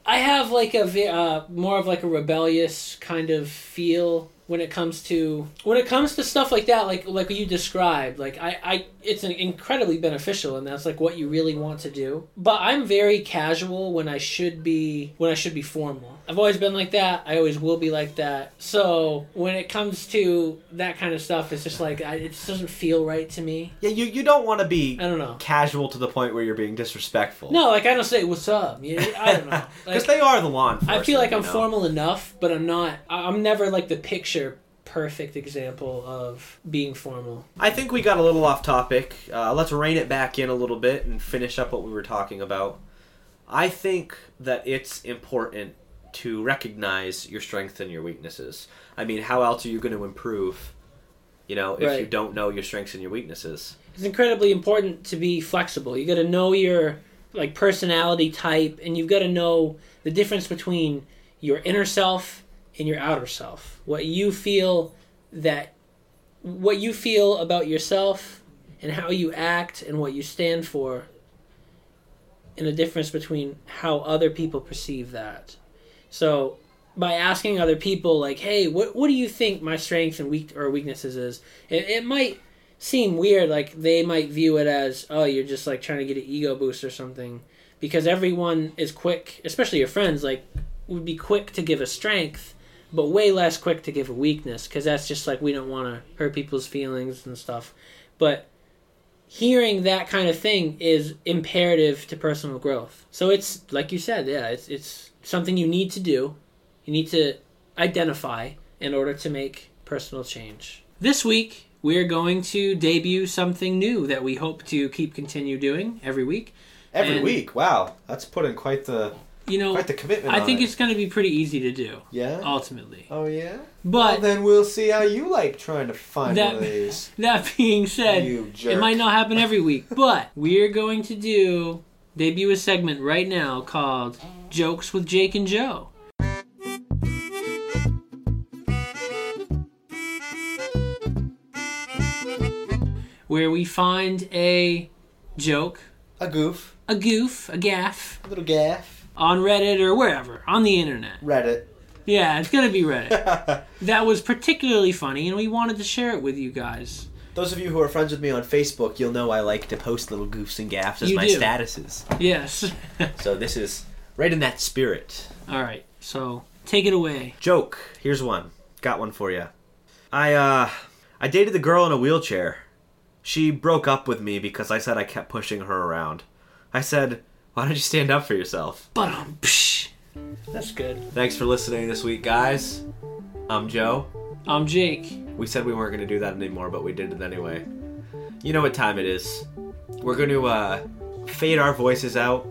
I have like a uh, more of like a rebellious kind of feel when it comes to when it comes to stuff like that like like what you described like I, I it's incredibly beneficial and that's like what you really want to do but i'm very casual when i should be when i should be formal i've always been like that i always will be like that so when it comes to that kind of stuff it's just like I, it just doesn't feel right to me yeah, you you don't want to be i don't know casual to the point where you're being disrespectful. no like i don't say what's up yeah, i don't know because like, they are the law enforcement. I feel like I'm know? formal enough, but I'm not. I'm never like the picture perfect example of being formal. I think we got a little off topic. Uh, let's rein it back in a little bit and finish up what we were talking about. I think that it's important to recognize your strengths and your weaknesses. I mean, how else are you going to improve? You know, if you don't know your strengths and your weaknesses. It's incredibly important to be flexible. You got to know your like personality type, and you've got to know the difference between your inner self and your outer self. What you feel that what you feel about yourself and how you act and what you stand for and the difference between how other people perceive that. So by asking other people like, "Hey, what what do you think my strengths and weak or weaknesses is?" It, it might seem weird like they might view it as, "Oh, you're just like trying to get an ego boost or something." Because everyone is quick, especially your friends like would be quick to give a strength, but way less quick to give a weakness because that's just like we don't want to hurt people's feelings and stuff. But hearing that kind of thing is imperative to personal growth. So it's like you said, yeah, it's it's something you need to do. You need to identify in order to make personal change. This week, we're going to debut something new that we hope to keep continue doing every week. Every And- week. Wow, that's putting quite the You know, quite the commitment. I think it. it's going to be pretty easy to do yeah. ultimately. Oh yeah. But well, then we'll see how you like trying to find That- one of these. that being said, You jerk. It might not happen every week, but we're going to do debut a segment right now called Jokes with Jake and Joe. Where we find a joke, A goof, a goof, a gaff a little gaff. On Reddit or wherever on the internet. Reddit. Yeah, it's gonna be Reddit. that was particularly funny, and we wanted to share it with you guys. Those of you who are friends with me on Facebook, you'll know I like to post little goofs and gaffs as You my do. statuses. Yes. So this is right in that spirit. All right, so take it away. Joke. Here's one. Got one for you. I uh I dated the girl in a wheelchair. She broke up with me because I said I kept pushing her around. I said, "Why don't you stand up for yourself?" But um, psh. That's good. Thanks for listening this week, guys. I'm Joe. I'm Jake. We said we weren't going to do that anymore, but we did it anyway. You know what time it is. We're going to uh, fade our voices out.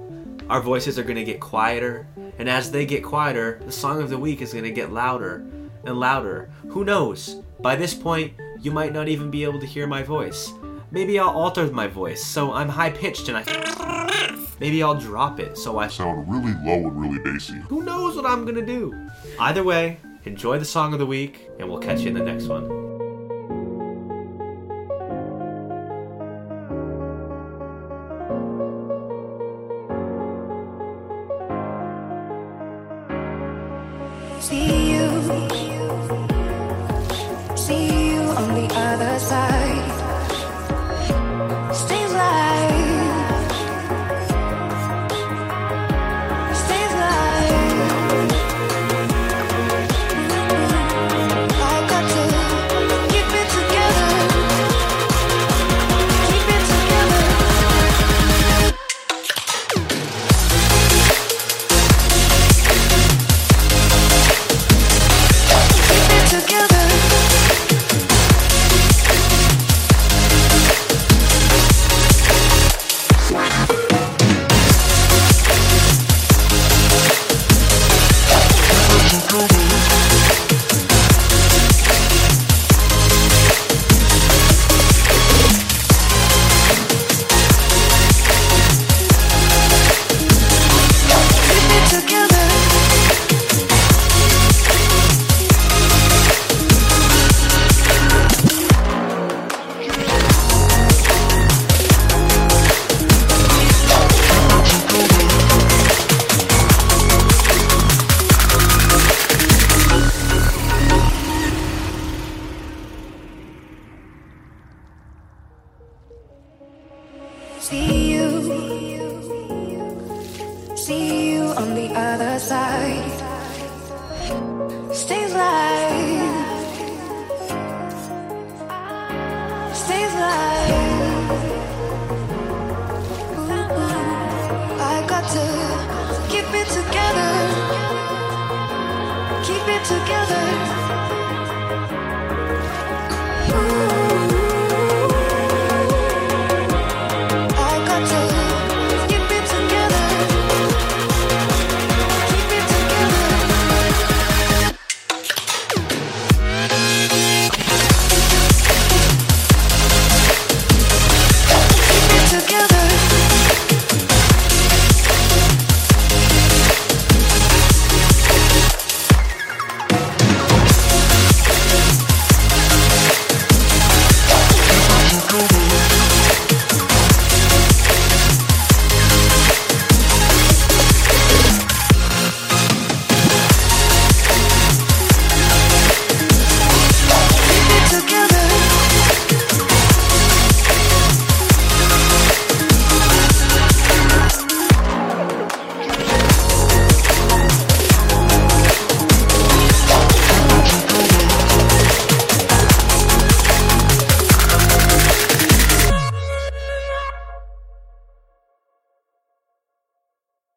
Our voices are going to get quieter. And as they get quieter, the song of the week is going to get louder and louder. Who knows? By this point, you might not even be able to hear my voice. Maybe I'll alter my voice so I'm high pitched and I. Maybe I'll drop it so I. sound really low and really bassy. Who knows what I'm gonna do? Either way, Enjoy the song of the week, and we'll catch you in the next one.